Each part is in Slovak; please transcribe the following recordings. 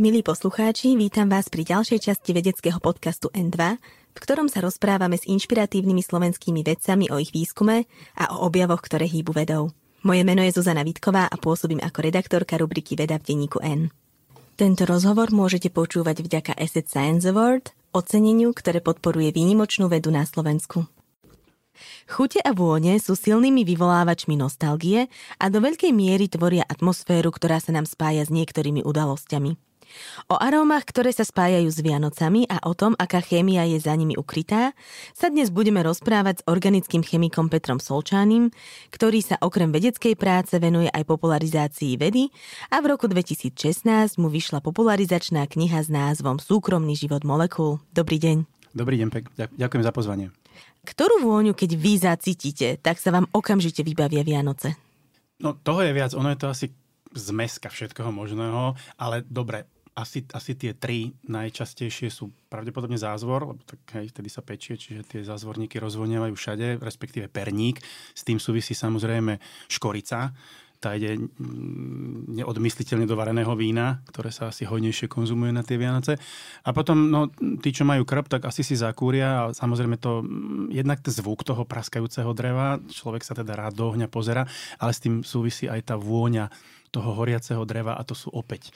Milí poslucháči, vítam vás pri ďalšej časti vedeckého podcastu N2, v ktorom sa rozprávame s inšpiratívnymi slovenskými vedcami o ich výskume a o objavoch, ktoré hýbu vedou. Moje meno je Zuzana Vitková a pôsobím ako redaktorka rubriky Veda v denníku N. Tento rozhovor môžete počúvať vďaka Asset Science Award, oceneniu, ktoré podporuje výnimočnú vedu na Slovensku. Chute a vône sú silnými vyvolávačmi nostalgie a do veľkej miery tvoria atmosféru, ktorá sa nám spája s niektorými udalosťami. O arómach, ktoré sa spájajú s Vianocami a o tom, aká chémia je za nimi ukrytá, sa dnes budeme rozprávať s organickým chemikom Petrom Solčánim, ktorý sa okrem vedeckej práce venuje aj popularizácii vedy a v roku 2016 mu vyšla popularizačná kniha s názvom Súkromný život molekúl. Dobrý deň. Dobrý deň, pek. Ďakujem za pozvanie. Ktorú vôňu, keď vy zacítite, tak sa vám okamžite vybavia Vianoce? No toho je viac, ono je to asi zmeska všetkého možného, ale dobre, asi, asi tie tri najčastejšie sú pravdepodobne zázvor, lebo tak hej, vtedy sa pečie, čiže tie zázvorníky rozvoniavajú všade, respektíve perník. S tým súvisí samozrejme škorica, tá ide mm, neodmysliteľne do vareného vína, ktoré sa asi hojnejšie konzumuje na tie Vianoce. A potom, no, tí, čo majú krb, tak asi si zakúria a samozrejme to, mm, jednak ten zvuk toho praskajúceho dreva, človek sa teda rád do ohňa pozera, ale s tým súvisí aj tá vôňa toho horiaceho dreva a to sú opäť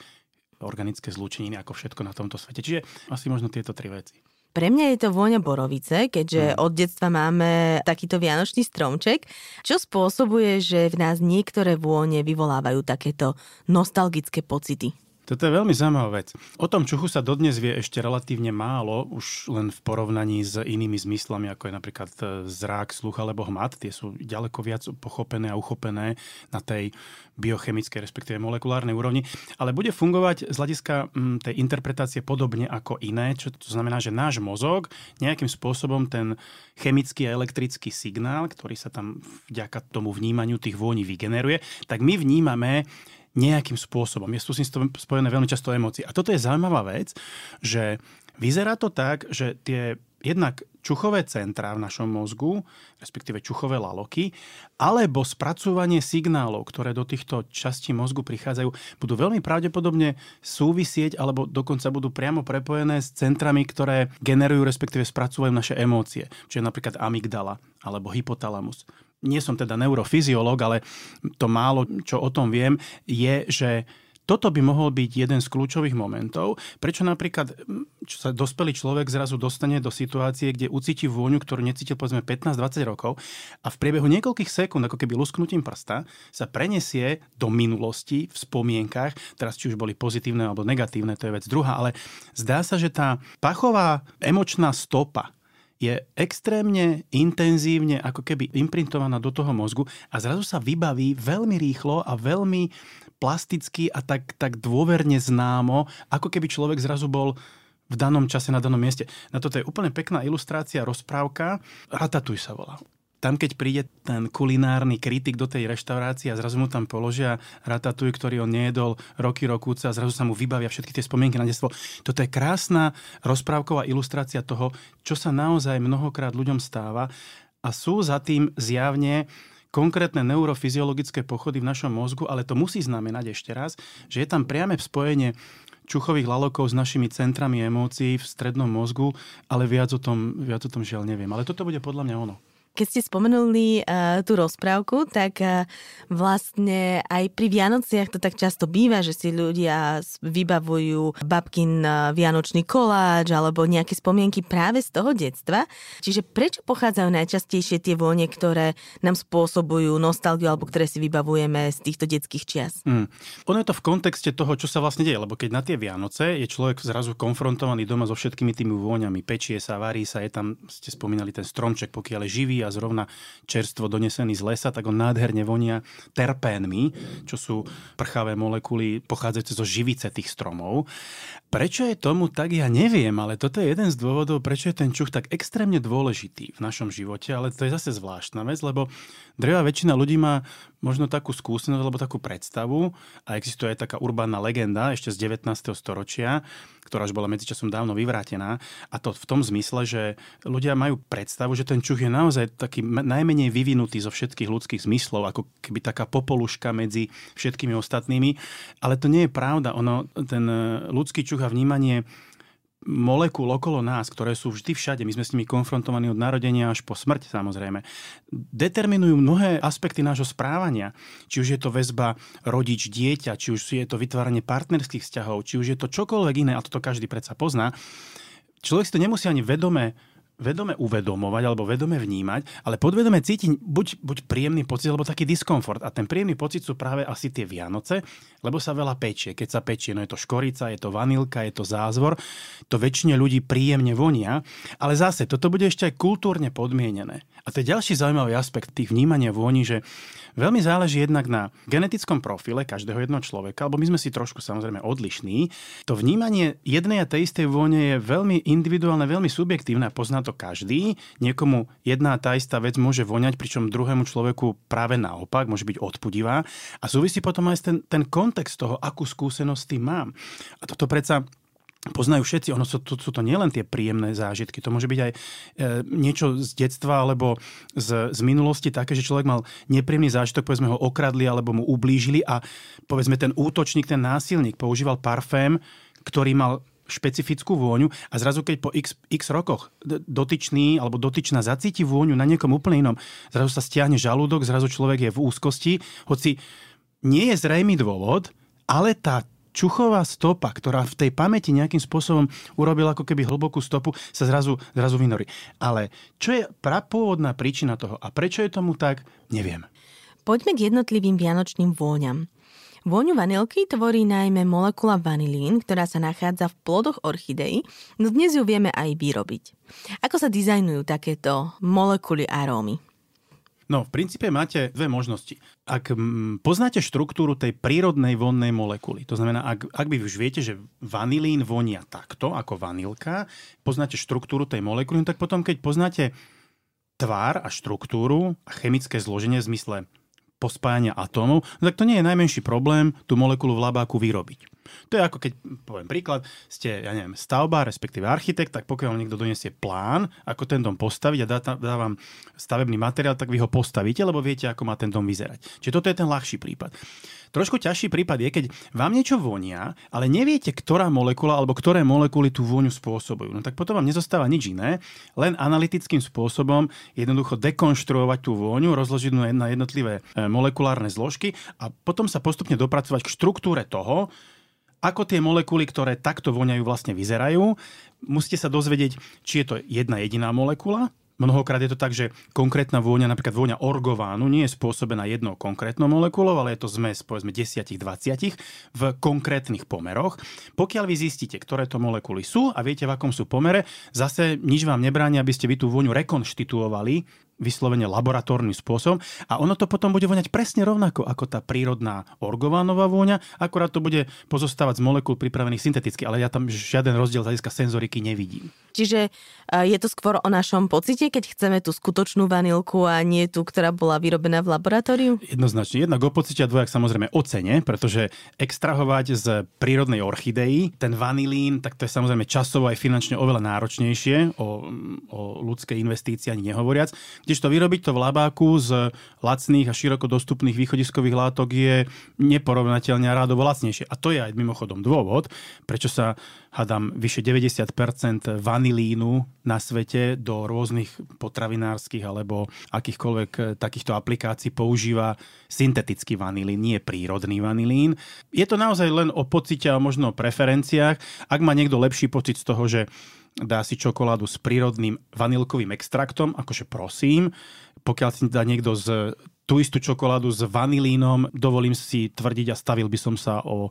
organické zlúčeniny ako všetko na tomto svete. Čiže asi možno tieto tri veci. Pre mňa je to vôňa borovice, keďže hmm. od detstva máme takýto vianočný stromček. Čo spôsobuje, že v nás niektoré vône vyvolávajú takéto nostalgické pocity? Toto je veľmi zaujímavá vec. O tom čuchu sa dodnes vie ešte relatívne málo, už len v porovnaní s inými zmyslami, ako je napríklad e, zrák, sluch alebo hmat. Tie sú ďaleko viac pochopené a uchopené na tej biochemickej, respektíve molekulárnej úrovni, ale bude fungovať z hľadiska mm, tej interpretácie podobne ako iné, čo to znamená, že náš mozog nejakým spôsobom ten chemický a elektrický signál, ktorý sa tam vďaka tomu vnímaniu tých vôni vygeneruje, tak my vnímame nejakým spôsobom. Je sú s tým spojené veľmi často emócie. A toto je zaujímavá vec, že vyzerá to tak, že tie jednak čuchové centrá v našom mozgu, respektíve čuchové laloky, alebo spracovanie signálov, ktoré do týchto častí mozgu prichádzajú, budú veľmi pravdepodobne súvisieť alebo dokonca budú priamo prepojené s centrami, ktoré generujú, respektíve spracovajú naše emócie, čiže napríklad amygdala alebo hypotalamus nie som teda neurofyziológ, ale to málo, čo o tom viem, je, že toto by mohol byť jeden z kľúčových momentov, prečo napríklad čo sa dospelý človek zrazu dostane do situácie, kde ucíti vôňu, ktorú necítil povedzme 15-20 rokov a v priebehu niekoľkých sekúnd, ako keby lusknutím prsta, sa prenesie do minulosti v spomienkach, teraz či už boli pozitívne alebo negatívne, to je vec druhá, ale zdá sa, že tá pachová emočná stopa je extrémne intenzívne ako keby imprintovaná do toho mozgu a zrazu sa vybaví veľmi rýchlo a veľmi plasticky a tak, tak dôverne známo, ako keby človek zrazu bol v danom čase na danom mieste. Na toto je úplne pekná ilustrácia, rozprávka. Ratatuj sa volá tam, keď príde ten kulinárny kritik do tej reštaurácie a zrazu mu tam položia ratatuj, ktorý on nejedol roky, rokúce a zrazu sa mu vybavia všetky tie spomienky na detstvo. Toto je krásna rozprávková ilustrácia toho, čo sa naozaj mnohokrát ľuďom stáva a sú za tým zjavne konkrétne neurofyziologické pochody v našom mozgu, ale to musí znamenať ešte raz, že je tam priame spojenie čuchových lalokov s našimi centrami emócií v strednom mozgu, ale viac o tom, viac o tom žiaľ neviem. Ale toto bude podľa mňa ono. Keď ste spomenuli uh, tú rozprávku, tak uh, vlastne aj pri Vianociach to tak často býva, že si ľudia vybavujú babkin uh, vianočný koláč alebo nejaké spomienky práve z toho detstva. Čiže prečo pochádzajú najčastejšie tie vône, ktoré nám spôsobujú nostalgiu alebo ktoré si vybavujeme z týchto detských čias? Mm. Ono je to v kontexte toho, čo sa vlastne deje, lebo keď na tie Vianoce je človek zrazu konfrontovaný doma so všetkými tými vôňami, pečie sa, varí sa, je tam, ste spomínali ten stromček, pokiaľ je živý a zrovna čerstvo donesený z lesa, tak on nádherne vonia terpénmi, čo sú prchavé molekuly pochádzajúce zo živice tých stromov. Prečo je tomu tak, ja neviem, ale toto je jeden z dôvodov, prečo je ten čuch tak extrémne dôležitý v našom živote, ale to je zase zvláštna vec, lebo drevá väčšina ľudí má možno takú skúsenosť alebo takú predstavu a existuje aj taká urbánna legenda ešte z 19. storočia, ktorá už bola medzičasom dávno vyvrátená a to v tom zmysle, že ľudia majú predstavu, že ten čuch je naozaj taký najmenej vyvinutý zo všetkých ľudských zmyslov, ako keby taká popoluška medzi všetkými ostatnými, ale to nie je pravda. Ono, ten ľudský čuch a vnímanie molekúl okolo nás, ktoré sú vždy všade, my sme s nimi konfrontovaní od narodenia až po smrť samozrejme, determinujú mnohé aspekty nášho správania. Či už je to väzba rodič-dieťa, či už je to vytváranie partnerských vzťahov, či už je to čokoľvek iné, a toto každý predsa pozná. Človek si to nemusí ani vedome vedome uvedomovať alebo vedome vnímať, ale podvedome cítiť buď, buď príjemný pocit alebo taký diskomfort. A ten príjemný pocit sú práve asi tie Vianoce, lebo sa veľa pečie. Keď sa pečie, no je to škorica, je to vanilka, je to zázvor, to väčšine ľudí príjemne vonia, ale zase toto bude ešte aj kultúrne podmienené. A to je ďalší zaujímavý aspekt tých vnímania vôni, že Veľmi záleží jednak na genetickom profile každého jednoho človeka, alebo my sme si trošku samozrejme odlišní. To vnímanie jednej a tej istej vône je veľmi individuálne, veľmi subjektívne a pozná to každý. Niekomu jedna tá istá vec môže voňať, pričom druhému človeku práve naopak, môže byť odpudivá. A súvisí potom aj ten, ten kontext toho, akú skúsenosť mám. A toto predsa poznajú všetci. Ono sú, to, sú to nielen tie príjemné zážitky, to môže byť aj e, niečo z detstva alebo z, z minulosti také, že človek mal nepríjemný zážitok, povedzme ho okradli alebo mu ublížili a povedzme ten útočník, ten násilník používal parfém, ktorý mal špecifickú vôňu a zrazu keď po x, x rokoch dotyčný alebo dotyčná zacíti vôňu na niekom úplne inom, zrazu sa stiahne žalúdok, zrazu človek je v úzkosti, hoci nie je zrejmý dôvod, ale tá čuchová stopa, ktorá v tej pamäti nejakým spôsobom urobila ako keby hlbokú stopu, sa zrazu, zrazu vynorí. Ale čo je prapôvodná príčina toho a prečo je tomu tak, neviem. Poďme k jednotlivým vianočným vôňam. Vôňu vanilky tvorí najmä molekula vanilín, ktorá sa nachádza v plodoch orchidei, no dnes ju vieme aj vyrobiť. Ako sa dizajnujú takéto molekuly arómy? No, v princípe máte dve možnosti. Ak poznáte štruktúru tej prírodnej vonnej molekuly, to znamená, ak, ak vy už viete, že vanilín vonia takto, ako vanilka, poznáte štruktúru tej molekuly, no tak potom, keď poznáte tvár a štruktúru a chemické zloženie v zmysle pospájania atómov, no tak to nie je najmenší problém tú molekulu v labáku vyrobiť. To je ako keď, poviem príklad, ste, ja neviem, stavba, respektíve architekt, tak pokiaľ niekto donesie plán, ako ten dom postaviť a dá, dá vám stavebný materiál, tak vy ho postavíte, lebo viete, ako má ten dom vyzerať. Čiže toto je ten ľahší prípad. Trošku ťažší prípad je, keď vám niečo vonia, ale neviete, ktorá molekula alebo ktoré molekuly tú vôňu spôsobujú. No tak potom vám nezostáva nič iné, len analytickým spôsobom jednoducho dekonštruovať tú vôňu, rozložiť na jednotlivé e, molekulárne zložky a potom sa postupne dopracovať k štruktúre toho, ako tie molekuly, ktoré takto voňajú, vlastne vyzerajú. Musíte sa dozvedieť, či je to jedna jediná molekula, Mnohokrát je to tak, že konkrétna vôňa, napríklad vôňa orgovánu, nie je spôsobená jednou konkrétnou molekulou, ale je to zmes povedzme 10-20 v konkrétnych pomeroch. Pokiaľ vy zistíte, ktoré to molekuly sú a viete, v akom sú pomere, zase nič vám nebráni, aby ste vy tú vôňu rekonštituovali vyslovene laboratórnym spôsobom a ono to potom bude voňať presne rovnako ako tá prírodná orgovánová vôňa, akorát to bude pozostávať z molekúl pripravených synteticky, ale ja tam žiaden rozdiel z hľadiska senzoriky nevidím. Čiže je to skôr o našom pocite, keď chceme tú skutočnú vanilku a nie tú, ktorá bola vyrobená v laboratóriu? Jednoznačne. Jednak o pocite a dvojak samozrejme o cene, pretože extrahovať z prírodnej orchidei ten vanilín, tak to je samozrejme časovo aj finančne oveľa náročnejšie, o, o ľudské investície ani nehovoriac. Kdežto vyrobiť to v labáku z lacných a široko dostupných východiskových látok je neporovnateľne a rádovo lacnejšie. A to je aj mimochodom dôvod, prečo sa, hádam, vyše 90% vanilínu na svete do rôznych potravinárskych alebo akýchkoľvek takýchto aplikácií používa syntetický vanilín, nie prírodný vanilín. Je to naozaj len o pocite a možno o preferenciách. Ak má niekto lepší pocit z toho, že dá si čokoládu s prírodným vanilkovým extraktom, akože prosím, pokiaľ si dá niekto z tú istú čokoládu s vanilínom, dovolím si tvrdiť a stavil by som sa o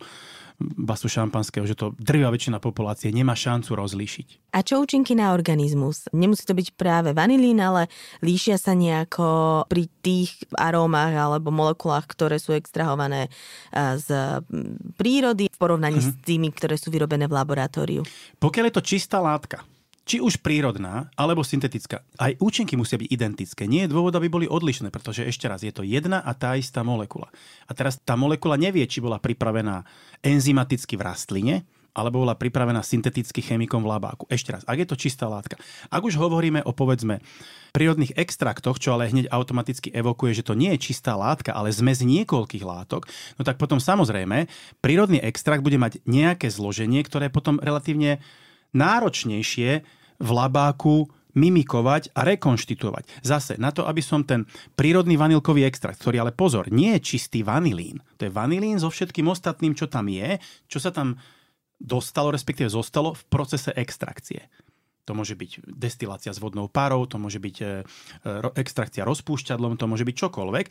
basu šampanského, že to drvia väčšina populácie nemá šancu rozlíšiť. A čo účinky na organizmus? Nemusí to byť práve vanilín, ale líšia sa nejako pri tých arómach alebo molekulách, ktoré sú extrahované z prírody v porovnaní mm-hmm. s tými, ktoré sú vyrobené v laboratóriu. Pokiaľ je to čistá látka, či už prírodná alebo syntetická, aj účinky musia byť identické. Nie je dôvod, aby boli odlišné, pretože ešte raz, je to jedna a tá istá molekula. A teraz tá molekula nevie, či bola pripravená enzymaticky v rastline, alebo bola pripravená synteticky chemikom v labáku. Ešte raz, ak je to čistá látka. Ak už hovoríme o povedzme prírodných extraktoch, čo ale hneď automaticky evokuje, že to nie je čistá látka, ale zmes niekoľkých látok, no tak potom samozrejme prírodný extrakt bude mať nejaké zloženie, ktoré potom relatívne náročnejšie v labáku mimikovať a rekonštituovať. Zase, na to, aby som ten prírodný vanilkový extrakt, ktorý ale pozor, nie je čistý vanilín. To je vanilín so všetkým ostatným, čo tam je, čo sa tam dostalo, respektíve zostalo v procese extrakcie. To môže byť destilácia s vodnou parou, to môže byť e, e, extrakcia rozpúšťadlom, to môže byť čokoľvek.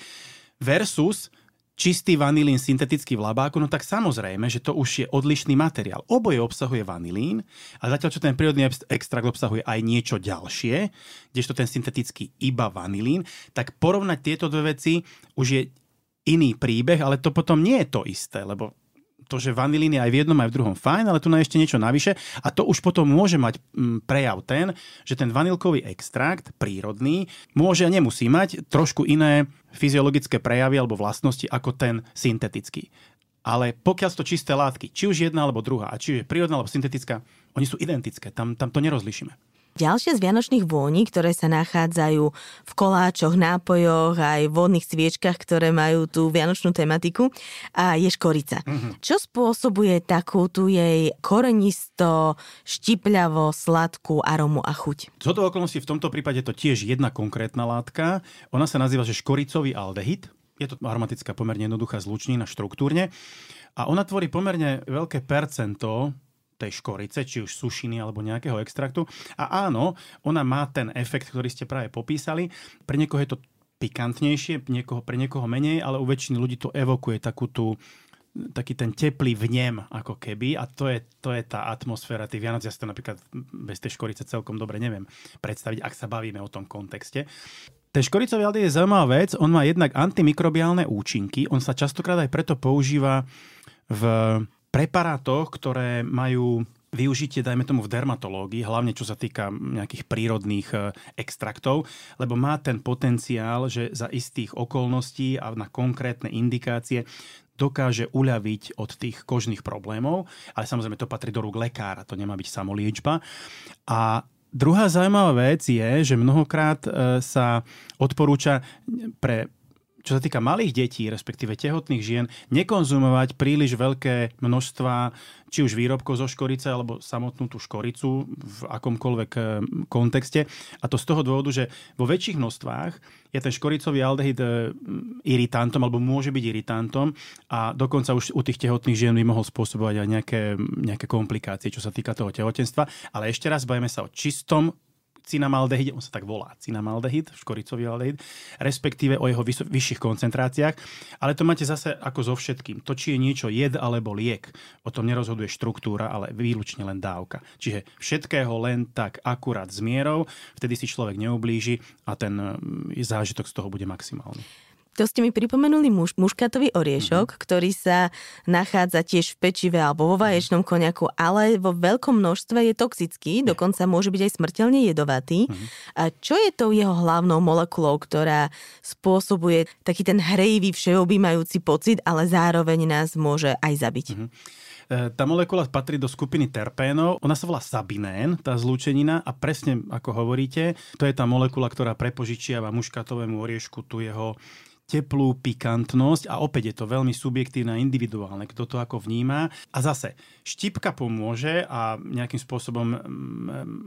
Versus čistý vanilín syntetický v labáku, no tak samozrejme, že to už je odlišný materiál. Oboje obsahuje vanilín a zatiaľ, čo ten prírodný extrakt obsahuje aj niečo ďalšie, kdežto ten syntetický iba vanilín, tak porovnať tieto dve veci už je iný príbeh, ale to potom nie je to isté, lebo to, že vanilín je aj v jednom, aj v druhom fajn, ale tu na ešte niečo navyše a to už potom môže mať mm, prejav ten, že ten vanilkový extrakt prírodný môže a nemusí mať trošku iné fyziologické prejavy alebo vlastnosti ako ten syntetický. Ale pokiaľ sú to čisté látky, či už jedna alebo druhá, a či je prírodná alebo syntetická, oni sú identické, tam, tam to nerozlišíme. Ďalšie z vianočných vôní, ktoré sa nachádzajú v koláčoch, nápojoch aj vodných sviečkach, ktoré majú tú vianočnú tematiku, a je škorica. Mm-hmm. Čo spôsobuje takú tu jej korenisto, štipľavo, sladkú aromu a chuť? Z toho okolností v tomto prípade to tiež jedna konkrétna látka. Ona sa nazýva, že škoricový aldehyd. Je to aromatická pomerne jednoduchá zlučnina štruktúrne. A ona tvorí pomerne veľké percento tej škorice, či už sušiny alebo nejakého extraktu. A áno, ona má ten efekt, ktorý ste práve popísali. Pre niekoho je to pikantnejšie, niekoho, pre niekoho menej, ale u väčšiny ľudí to evokuje takú tú taký ten teplý vnem ako keby a to je, to je tá atmosféra tých Vianoc. Ja si to napríklad bez tej škorice celkom dobre neviem predstaviť, ak sa bavíme o tom kontexte. Ten škoricový aldehyd je zaujímavá vec, on má jednak antimikrobiálne účinky, on sa častokrát aj preto používa v preparátoch, ktoré majú využitie, dajme tomu, v dermatológii, hlavne čo sa týka nejakých prírodných e, extraktov, lebo má ten potenciál, že za istých okolností a na konkrétne indikácie dokáže uľaviť od tých kožných problémov, ale samozrejme to patrí do rúk lekára, to nemá byť samoliečba. A druhá zaujímavá vec je, že mnohokrát e, sa odporúča pre čo sa týka malých detí, respektíve tehotných žien, nekonzumovať príliš veľké množstva či už výrobkov zo škorice alebo samotnú tú škoricu v akomkoľvek eh, kontexte. A to z toho dôvodu, že vo väčších množstvách je ten škoricový aldehyd eh, iritantom alebo môže byť iritantom a dokonca už u tých tehotných žien by mohol spôsobovať aj nejaké, nejaké komplikácie, čo sa týka toho tehotenstva. Ale ešte raz bavíme sa o čistom cinamaldehyd, on sa tak volá, cinamaldehyd, škoricový aldehyd, respektíve o jeho vys- vyšších koncentráciách. Ale to máte zase ako so všetkým. To, či je niečo jed alebo liek, o tom nerozhoduje štruktúra, ale výlučne len dávka. Čiže všetkého len tak akurát s mierou, vtedy si človek neublíži a ten mm, zážitok z toho bude maximálny. To ste mi pripomenuli muš, muškatový oriešok, mm-hmm. ktorý sa nachádza tiež v pečive alebo vo vaječnom koniaku, ale vo veľkom množstve je toxický, dokonca môže byť aj smrteľne jedovatý. Mm-hmm. A čo je tou jeho hlavnou molekulou, ktorá spôsobuje taký ten hrejivý, všeobjímajúci pocit, ale zároveň nás môže aj zabiť? Mm-hmm. Tá molekula patrí do skupiny terpénov. Ona sa volá sabinén, tá zlúčenina a presne ako hovoríte, to je tá molekula, ktorá prepožičiava muškatovému oriešku tu jeho teplú pikantnosť a opäť je to veľmi subjektívne a individuálne, kto to ako vníma. A zase, štipka pomôže a nejakým spôsobom um,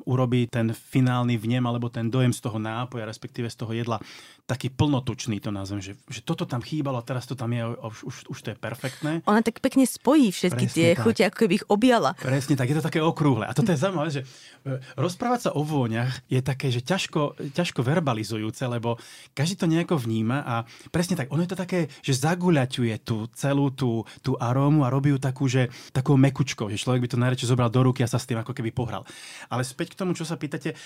urobí ten finálny vnem alebo ten dojem z toho nápoja, respektíve z toho jedla taký plnotučný to nazvem, že, že toto tam chýbalo a teraz to tam je, už, už, už to je perfektné. Ona tak pekne spojí všetky Presne tie tak. chute, ako keby ich objala. Presne tak, je to také okrúhle. A toto je zaujímavé, že e, rozprávať sa o vôňach je také, že ťažko, ťažko verbalizujúce, lebo každý to nejako vníma a presne tak, ono je to také, že zaguľaťuje tú celú tú, tú arómu a robí ju takú, že takou mekučkou, že človek by to najradšej zobral do ruky a sa s tým ako keby pohral. Ale späť k tomu, čo sa pýtate, e,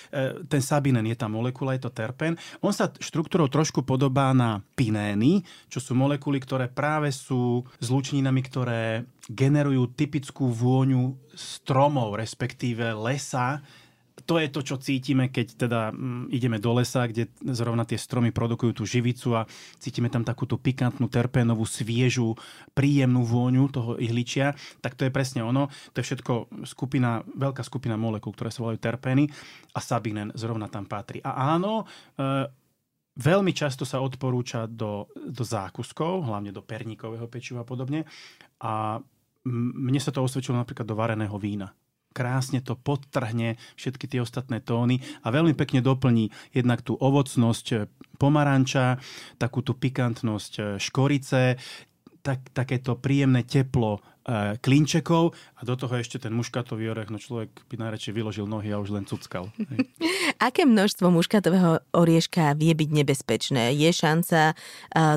ten sabinen je tá molekula, je to terpén. On sa štruktúrou trošku podobá na pinény, čo sú molekuly, ktoré práve sú zlučninami, ktoré generujú typickú vôňu stromov, respektíve lesa, to je to, čo cítime, keď teda mm, ideme do lesa, kde zrovna tie stromy produkujú tú živicu a cítime tam takú tú pikantnú, terpénovú, sviežu, príjemnú vôňu toho ihličia, tak to je presne ono. To je všetko skupina, veľká skupina molekúl, ktoré sa volajú terpény a sabinen zrovna tam patrí. A áno, e, veľmi často sa odporúča do, do zákuskov, hlavne do perníkového pečiva a podobne. A mne sa to osvedčilo napríklad do vareného vína krásne to podtrhne všetky tie ostatné tóny a veľmi pekne doplní jednak tú ovocnosť eh, pomaranča, takú tú pikantnosť eh, škorice, tak, takéto príjemné teplo klinčekov a do toho ešte ten muškatový orech, no človek by najradšej vyložil nohy a už len cuckal. Aké množstvo muškatového orieška vie byť nebezpečné? Je šanca e,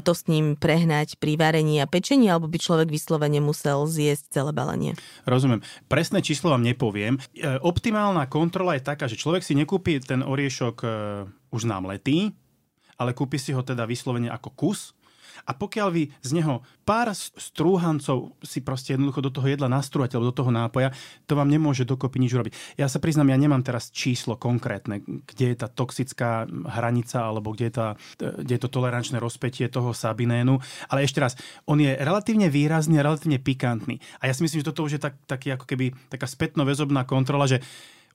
to s ním prehnať pri varení a pečení, alebo by človek vyslovene musel zjesť celé balenie? Rozumiem. Presné číslo vám nepoviem. E, optimálna kontrola je taká, že človek si nekúpi ten oriešok e, už námletý, ale kúpi si ho teda vyslovene ako kus a pokiaľ vy z neho pár strúhancov si proste jednoducho do toho jedla nastrúhate alebo do toho nápoja, to vám nemôže dokopy nič urobiť. Ja sa priznám, ja nemám teraz číslo konkrétne, kde je tá toxická hranica alebo kde je, tá, kde je to tolerančné rozpetie toho sabinénu. Ale ešte raz, on je relatívne výrazný a relatívne pikantný. A ja si myslím, že toto už je tak, taký ako keby taká spätno-väzobná kontrola, že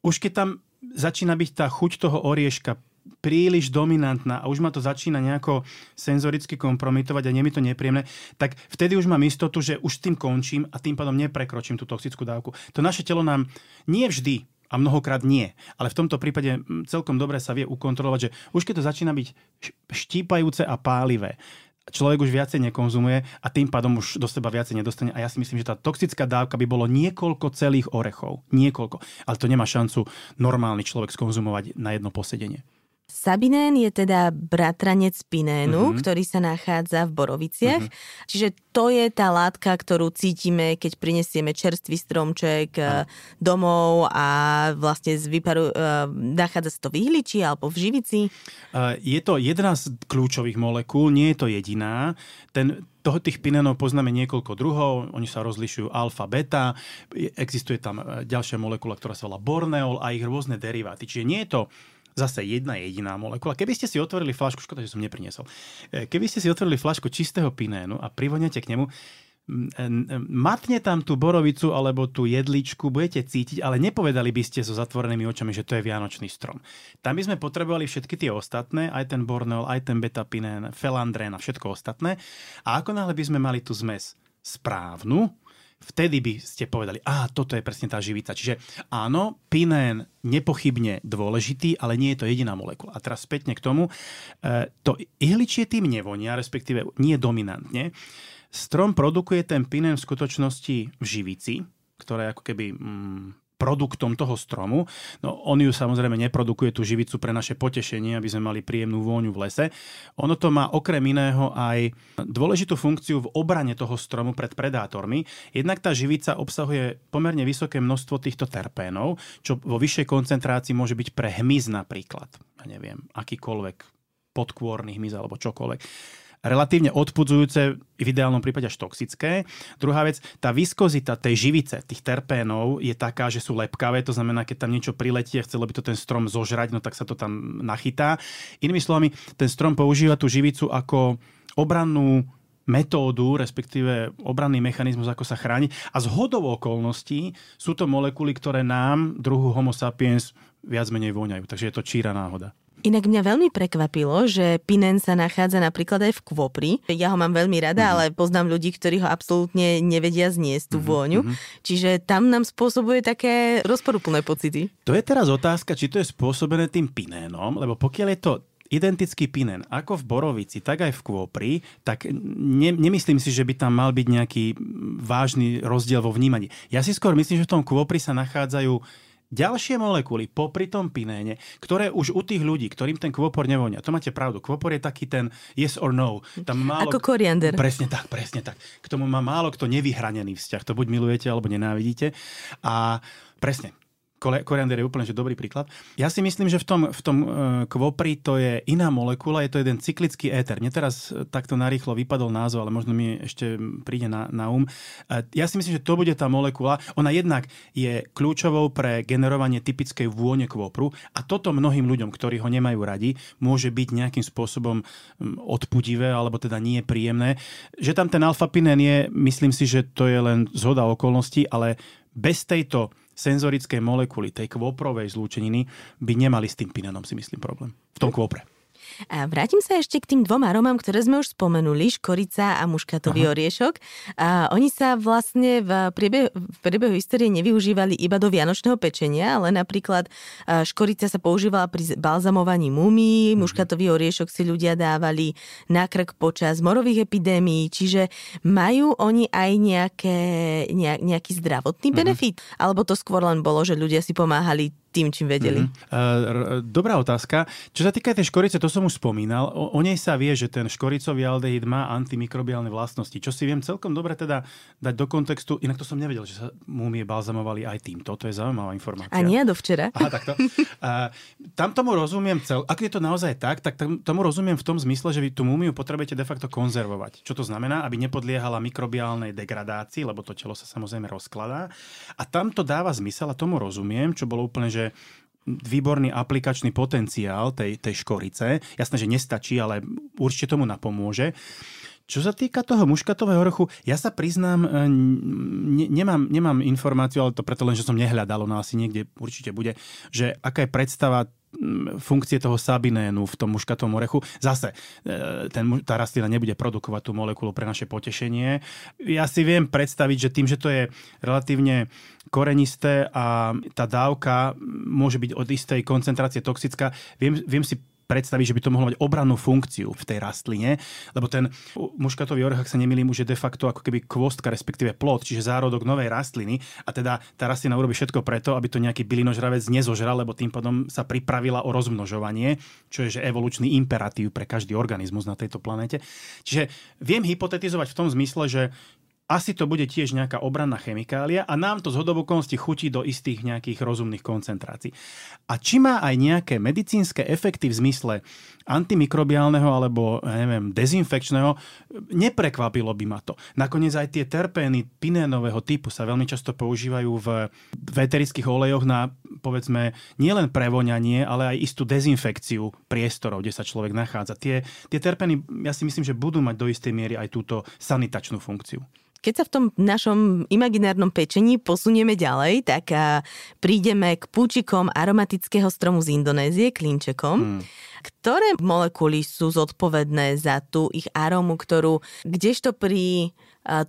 už keď tam začína byť tá chuť toho orieška príliš dominantná a už ma to začína nejako senzoricky kompromitovať a nie mi to nepríjemné, tak vtedy už mám istotu, že už s tým končím a tým pádom neprekročím tú toxickú dávku. To naše telo nám nie vždy a mnohokrát nie. Ale v tomto prípade celkom dobre sa vie ukontrolovať, že už keď to začína byť štípajúce a pálivé, človek už viacej nekonzumuje a tým pádom už do seba viacej nedostane. A ja si myslím, že tá toxická dávka by bolo niekoľko celých orechov. Niekoľko. Ale to nemá šancu normálny človek skonzumovať na jedno posedenie. Sabinén je teda bratranec pinénu, mm-hmm. ktorý sa nachádza v boroviciach. Mm-hmm. Čiže to je tá látka, ktorú cítime, keď prinesieme čerstvý stromček mm. domov a vlastne z vyparu, uh, nachádza sa to v ihliči alebo v živici. Uh, je to jedna z kľúčových molekúl, nie je to jediná. Ten, toho tých pinénov poznáme niekoľko druhov, oni sa rozlišujú alfa, beta, existuje tam ďalšia molekula, ktorá sa volá borneol a ich rôzne deriváty. Čiže nie je to zase jedna jediná molekula. Keby ste si otvorili flašku, škoda, že som nepriniesol, e, keby ste si otvorili flašku čistého pinénu a privoniate k nemu, matne tam tú borovicu alebo tú jedličku, budete cítiť, ale nepovedali by ste so zatvorenými očami, že to je vianočný strom. Tam by sme potrebovali všetky tie ostatné, aj ten borneol, aj ten betapinén, felandrén a všetko ostatné. A ako náhle by sme mali tú zmes správnu, vtedy by ste povedali, a toto je presne tá živica. Čiže áno, pinén nepochybne dôležitý, ale nie je to jediná molekula. A teraz spätne k tomu, e, to ihličie tým nevonia, respektíve nie dominantne. Strom produkuje ten pinén v skutočnosti v živici, ktorá je ako keby mm, produktom toho stromu. No, on ju samozrejme neprodukuje tú živicu pre naše potešenie, aby sme mali príjemnú vôňu v lese. Ono to má okrem iného aj dôležitú funkciu v obrane toho stromu pred predátormi. Jednak tá živica obsahuje pomerne vysoké množstvo týchto terpénov, čo vo vyššej koncentrácii môže byť pre hmyz napríklad. Ja neviem, akýkoľvek podkôrny hmyz alebo čokoľvek relatívne odpudzujúce, v ideálnom prípade až toxické. Druhá vec, tá viskozita tej živice, tých terpénov je taká, že sú lepkavé, to znamená, keď tam niečo priletie, chcelo by to ten strom zožrať, no tak sa to tam nachytá. Inými slovami, ten strom používa tú živicu ako obrannú metódu, respektíve obranný mechanizmus, ako sa chráni. A z hodov okolností sú to molekuly, ktoré nám, druhu Homo sapiens, viac menej voňajú. Takže je to číra náhoda. Inak mňa veľmi prekvapilo, že pinen sa nachádza napríklad aj v kvopri. Ja ho mám veľmi rada, mm-hmm. ale poznám ľudí, ktorí ho absolútne nevedia zniesť tú mm-hmm. vôňu. Mm-hmm. Čiže tam nám spôsobuje také rozporuplné pocity. To je teraz otázka, či to je spôsobené tým pinénom, lebo pokiaľ je to identický pinen ako v borovici, tak aj v kvopri, tak ne, nemyslím si, že by tam mal byť nejaký vážny rozdiel vo vnímaní. Ja si skôr myslím, že v tom kvopri sa nachádzajú Ďalšie molekuly popri tom pinéne, ktoré už u tých ľudí, ktorým ten kvopor nevonia, to máte pravdu, kvopor je taký ten yes or no. Tam málo, Ako koriander. Presne tak, presne tak. K tomu má málo kto nevyhranený vzťah. To buď milujete, alebo nenávidíte. A presne, Koriander je úplne že dobrý príklad. Ja si myslím, že v tom, v tom e, kvopri to je iná molekula, je to jeden cyklický éter. Mne teraz e, takto narýchlo vypadol názov, ale možno mi ešte príde na, na um. E, ja si myslím, že to bude tá molekula. Ona jednak je kľúčovou pre generovanie typickej vône kvopru a toto mnohým ľuďom, ktorí ho nemajú radi, môže byť nejakým spôsobom odpudivé alebo teda nie príjemné. Že tam ten alfapinen je, myslím si, že to je len zhoda okolností, ale bez tejto senzorické molekuly tej kvoprovej zlúčeniny by nemali s tým pinanom, si myslím, problém. V tom kvopre. A vrátim sa ešte k tým dvom aromám, ktoré sme už spomenuli, škorica a muškatový Aha. oriešok. A oni sa vlastne v priebehu, v priebehu histórie nevyužívali iba do vianočného pečenia, ale napríklad škorica sa používala pri balzamovaní mumí, mhm. muškatový oriešok si ľudia dávali na krk počas morových epidémií, čiže majú oni aj nejaké, nejaký zdravotný mhm. benefit? Mm-hmm. Alebo to skôr len bolo, že ľudia si pomáhali tým, čím vedeli. Mm-hmm. Dobrá otázka. Čo sa týka tej škorice, to som už spomínal. O, o nej sa vie, že ten škoricový aldehyd má antimikrobiálne vlastnosti, čo si viem celkom dobre teda dať do kontextu. Inak to som nevedel, že sa múmie balzamovali aj týmto. To je zaujímavá informácia. A nie do včera. Aha, takto. uh, tam tomu rozumiem cel... Ak je to naozaj tak, tak tomu rozumiem v tom zmysle, že vy tú múmiu potrebujete de facto konzervovať. Čo to znamená? Aby nepodliehala mikrobiálnej degradácii, lebo to telo sa samozrejme rozkladá. A tam to dáva zmysel a tomu rozumiem, čo bolo úplne, že že výborný aplikačný potenciál tej, tej škorice. Jasné, že nestačí, ale určite tomu napomôže. Čo sa týka toho muškatového orchu, ja sa priznám, e, ne, nemám, nemám informáciu, ale to preto len, že som nehľadal, no asi niekde určite bude, že aká je predstava funkcie toho sabinénu v tom muškatom orechu. Zase, e, ten, tá rastlina nebude produkovať tú molekulu pre naše potešenie. Ja si viem predstaviť, že tým, že to je relatívne korenisté a tá dávka môže byť od istej koncentrácie toxická, viem, viem si predstaviť, že by to mohlo mať obrannú funkciu v tej rastline, lebo ten muškatový orech, ak sa nemýlim, už je de facto ako keby kvostka, respektíve plod, čiže zárodok novej rastliny a teda tá rastlina urobí všetko preto, aby to nejaký bylinožravec nezožral, lebo tým pádom sa pripravila o rozmnožovanie, čo je že evolučný imperatív pre každý organizmus na tejto planete. Čiže viem hypotetizovať v tom zmysle, že asi to bude tiež nejaká obranná chemikália a nám to z hodovokonosti chutí do istých nejakých rozumných koncentrácií. A či má aj nejaké medicínske efekty v zmysle antimikrobiálneho alebo neviem, dezinfekčného, neprekvapilo by ma to. Nakoniec aj tie terpény pinénového typu sa veľmi často používajú v veterických olejoch na povedzme nielen prevoňanie, ale aj istú dezinfekciu priestorov, kde sa človek nachádza. Tie, tie terpény, ja si myslím, že budú mať do istej miery aj túto sanitačnú funkciu. Keď sa v tom našom imaginárnom pečení posunieme ďalej, tak prídeme k púčikom aromatického stromu z Indonézie, klinčekom. Hmm. Ktoré molekuly sú zodpovedné za tú ich arómu, ktorú kdežto pri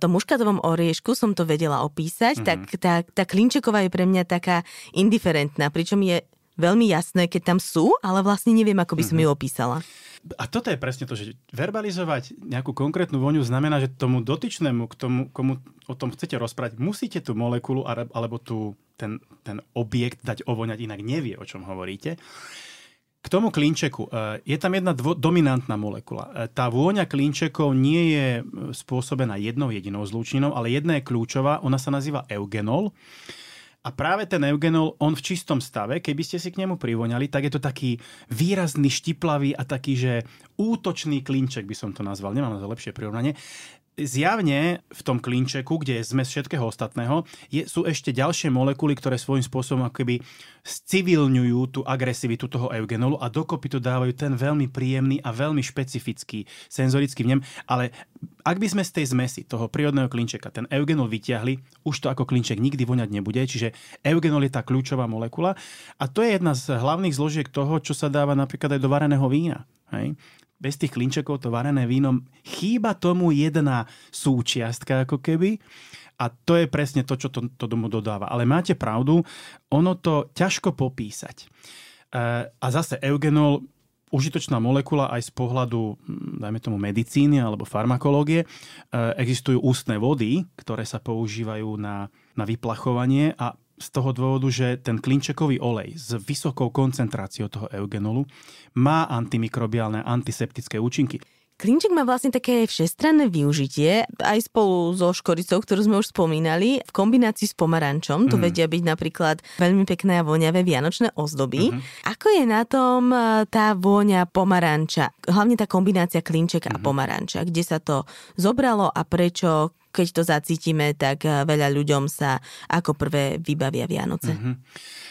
tom muškatovom oriešku som to vedela opísať, hmm tak tá, tá klinčeková je pre mňa taká indiferentná, pričom je veľmi jasné, keď tam sú, ale vlastne neviem, ako by som mm-hmm. ju opísala. A toto je presne to, že verbalizovať nejakú konkrétnu voňu znamená, že tomu dotyčnému, k tomu, komu o tom chcete rozprávať, musíte tú molekulu alebo tú, ten, ten objekt dať ovoňať, inak nevie, o čom hovoríte. K tomu klinčeku. E, je tam jedna dvo, dominantná molekula. E, tá vôňa klinčekov nie je e, spôsobená jednou jedinou zlúčninou, ale jedna je kľúčová, ona sa nazýva eugenol. A práve ten eugenol, on v čistom stave, keby ste si k nemu privoňali, tak je to taký výrazný, štiplavý a taký, že útočný klinček by som to nazval. Nemám na to lepšie prirovnanie zjavne v tom klinčeku, kde je zmes všetkého ostatného, je, sú ešte ďalšie molekuly, ktoré svojím spôsobom akoby civilňujú tú agresivitu toho eugenolu a dokopy to dávajú ten veľmi príjemný a veľmi špecifický senzorický vnem. Ale ak by sme z tej zmesi toho prírodného klinčeka ten eugenol vyťahli, už to ako klinček nikdy voňať nebude, čiže eugenol je tá kľúčová molekula a to je jedna z hlavných zložiek toho, čo sa dáva napríklad aj do vareného vína. Hej? Bez tých klinčekov to varené víno, chýba tomu jedna súčiastka ako keby a to je presne to, čo to, to domu dodáva. Ale máte pravdu, ono to ťažko popísať. E, a zase eugenol, užitočná molekula aj z pohľadu, hm, dajme tomu, medicíny alebo farmakológie. E, existujú ústne vody, ktoré sa používajú na, na vyplachovanie a z toho dôvodu, že ten klinčekový olej s vysokou koncentráciou toho eugenolu má antimikrobiálne antiseptické účinky. Klinček má vlastne také všestranné využitie, aj spolu so škoricou, ktorú sme už spomínali, v kombinácii s pomarančom. Tu mm. vedia byť napríklad veľmi pekné a voňavé vianočné ozdoby. Mm-hmm. Ako je na tom e, tá vôňa pomaranča? Hlavne tá kombinácia klinček mm-hmm. a mhm. pomaranča. Kde sa to zobralo a prečo keď to zacítime, tak e, veľa ľuďom sa ako prvé vybavia Vianoce. Mm-hmm.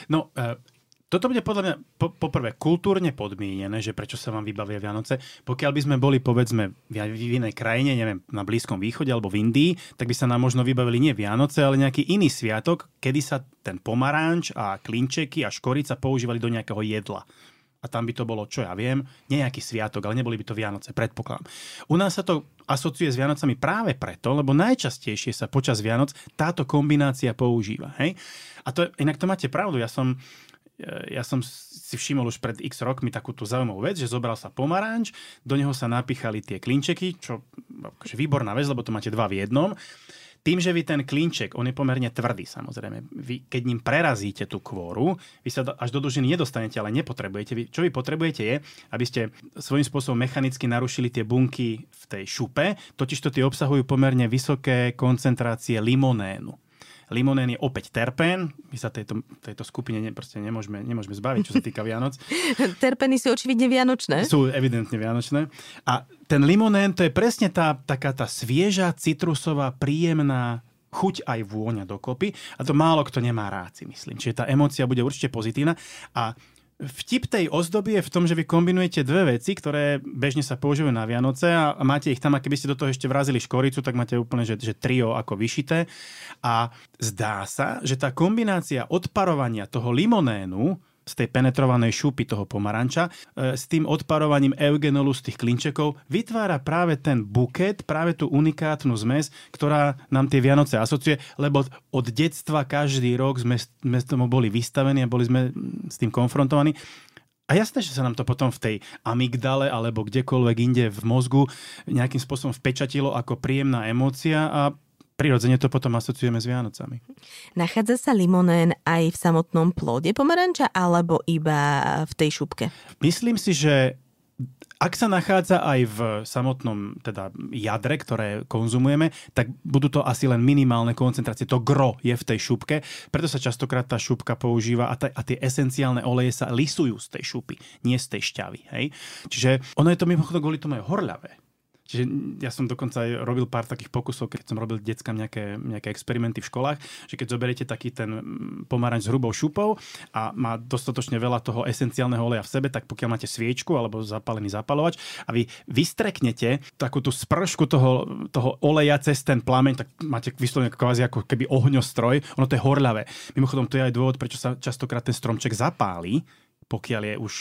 No, uh toto bude podľa mňa po, poprvé kultúrne podmienené, že prečo sa vám vybavia Vianoce. Pokiaľ by sme boli povedzme v, inej krajine, neviem, na Blízkom východe alebo v Indii, tak by sa nám možno vybavili nie Vianoce, ale nejaký iný sviatok, kedy sa ten pomaranč a klinčeky a škorica používali do nejakého jedla a tam by to bolo, čo ja viem, nejaký sviatok, ale neboli by to Vianoce, predpokladám. U nás sa to asociuje s Vianocami práve preto, lebo najčastejšie sa počas Vianoc táto kombinácia používa. Hej? A to, inak to máte pravdu, ja som ja som si všimol už pred x rokmi takú tú zaujímavú vec, že zobral sa pomaranč, do neho sa napíchali tie klinčeky, čo akože výborná vec, lebo to máte dva v jednom. Tým, že vy ten klinček, on je pomerne tvrdý samozrejme, vy, keď ním prerazíte tú kôru, vy sa až do dužiny nedostanete, ale nepotrebujete. Vy, čo vy potrebujete je, aby ste svojím spôsobom mechanicky narušili tie bunky v tej šupe, totiž to tie obsahujú pomerne vysoké koncentrácie limonénu. Limonén je opäť terpén. My sa tejto, tejto skupine ne, proste nemôžeme, nemôžeme zbaviť, čo sa týka Vianoc. Terpeny sú očividne vianočné. Sú evidentne vianočné. A ten limonén to je presne tá taká tá svieža, citrusová, príjemná chuť aj vôňa dokopy a to málo kto nemá rád, si myslím. Čiže tá emócia bude určite pozitívna a Vtip tej ozdoby je v tom, že vy kombinujete dve veci, ktoré bežne sa používajú na Vianoce a máte ich tam a keby ste do toho ešte vrazili škoricu, tak máte úplne, že, že trio ako vyšité. A zdá sa, že tá kombinácia odparovania toho limonénu z tej penetrovanej šupy toho pomaranča e, s tým odparovaním eugenolu z tých klinčekov vytvára práve ten buket, práve tú unikátnu zmes, ktorá nám tie Vianoce asociuje, lebo od detstva každý rok sme, sme tomu boli vystavení a boli sme s tým konfrontovaní. A jasné, že sa nám to potom v tej amygdale alebo kdekoľvek inde v mozgu nejakým spôsobom vpečatilo ako príjemná emócia a prirodzene to potom asociujeme s Vianocami. Nachádza sa limonén aj v samotnom plode pomaranča alebo iba v tej šupke? Myslím si, že ak sa nachádza aj v samotnom teda jadre, ktoré konzumujeme, tak budú to asi len minimálne koncentrácie. To gro je v tej šupke, preto sa častokrát tá šupka používa a, ta, a tie esenciálne oleje sa lisujú z tej šupy, nie z tej šťavy. Hej? Čiže ono je to mimochodom kvôli tomu aj horľavé. Čiže ja som dokonca aj robil pár takých pokusov, keď som robil deckám nejaké, nejaké experimenty v školách, že keď zoberiete taký ten mm, pomaranč s hrubou šupou a má dostatočne veľa toho esenciálneho oleja v sebe, tak pokiaľ máte sviečku alebo zapálený zapalovač a vy vystreknete takú tú spršku toho, toho oleja cez ten plameň, tak máte vyslovene kvázi ako keby ohňostroj, ono to je horľavé. Mimochodom, to je aj dôvod, prečo sa častokrát ten stromček zapálí, pokiaľ je už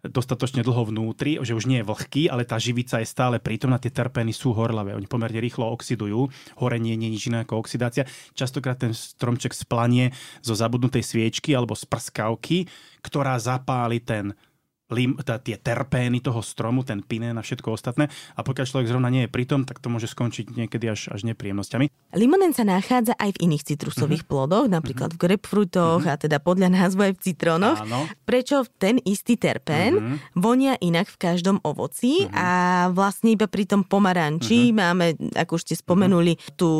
dostatočne dlho vnútri, že už nie je vlhký, ale tá živica je stále prítomná, tie terpény sú horlavé, oni pomerne rýchlo oxidujú, horenie nie je nič iné ako oxidácia. Častokrát ten stromček splanie zo zabudnutej sviečky alebo z prskavky, ktorá zapáli ten lim, tá, tie terpény toho stromu, ten pinén a všetko ostatné. A pokiaľ človek zrovna nie je pritom, tak to môže skončiť niekedy až, až nepríjemnosťami. Limonen sa nachádza aj v iných citrusových uh-huh. plodoch, napríklad uh-huh. v grapefruitoch uh-huh. a teda podľa názvu aj v citrónoch. Áno. Prečo ten istý terpén uh-huh. vonia inak v každom ovoci uh-huh. a vlastne iba pri tom pomaranči uh-huh. máme, ako už ste spomenuli, uh-huh. tú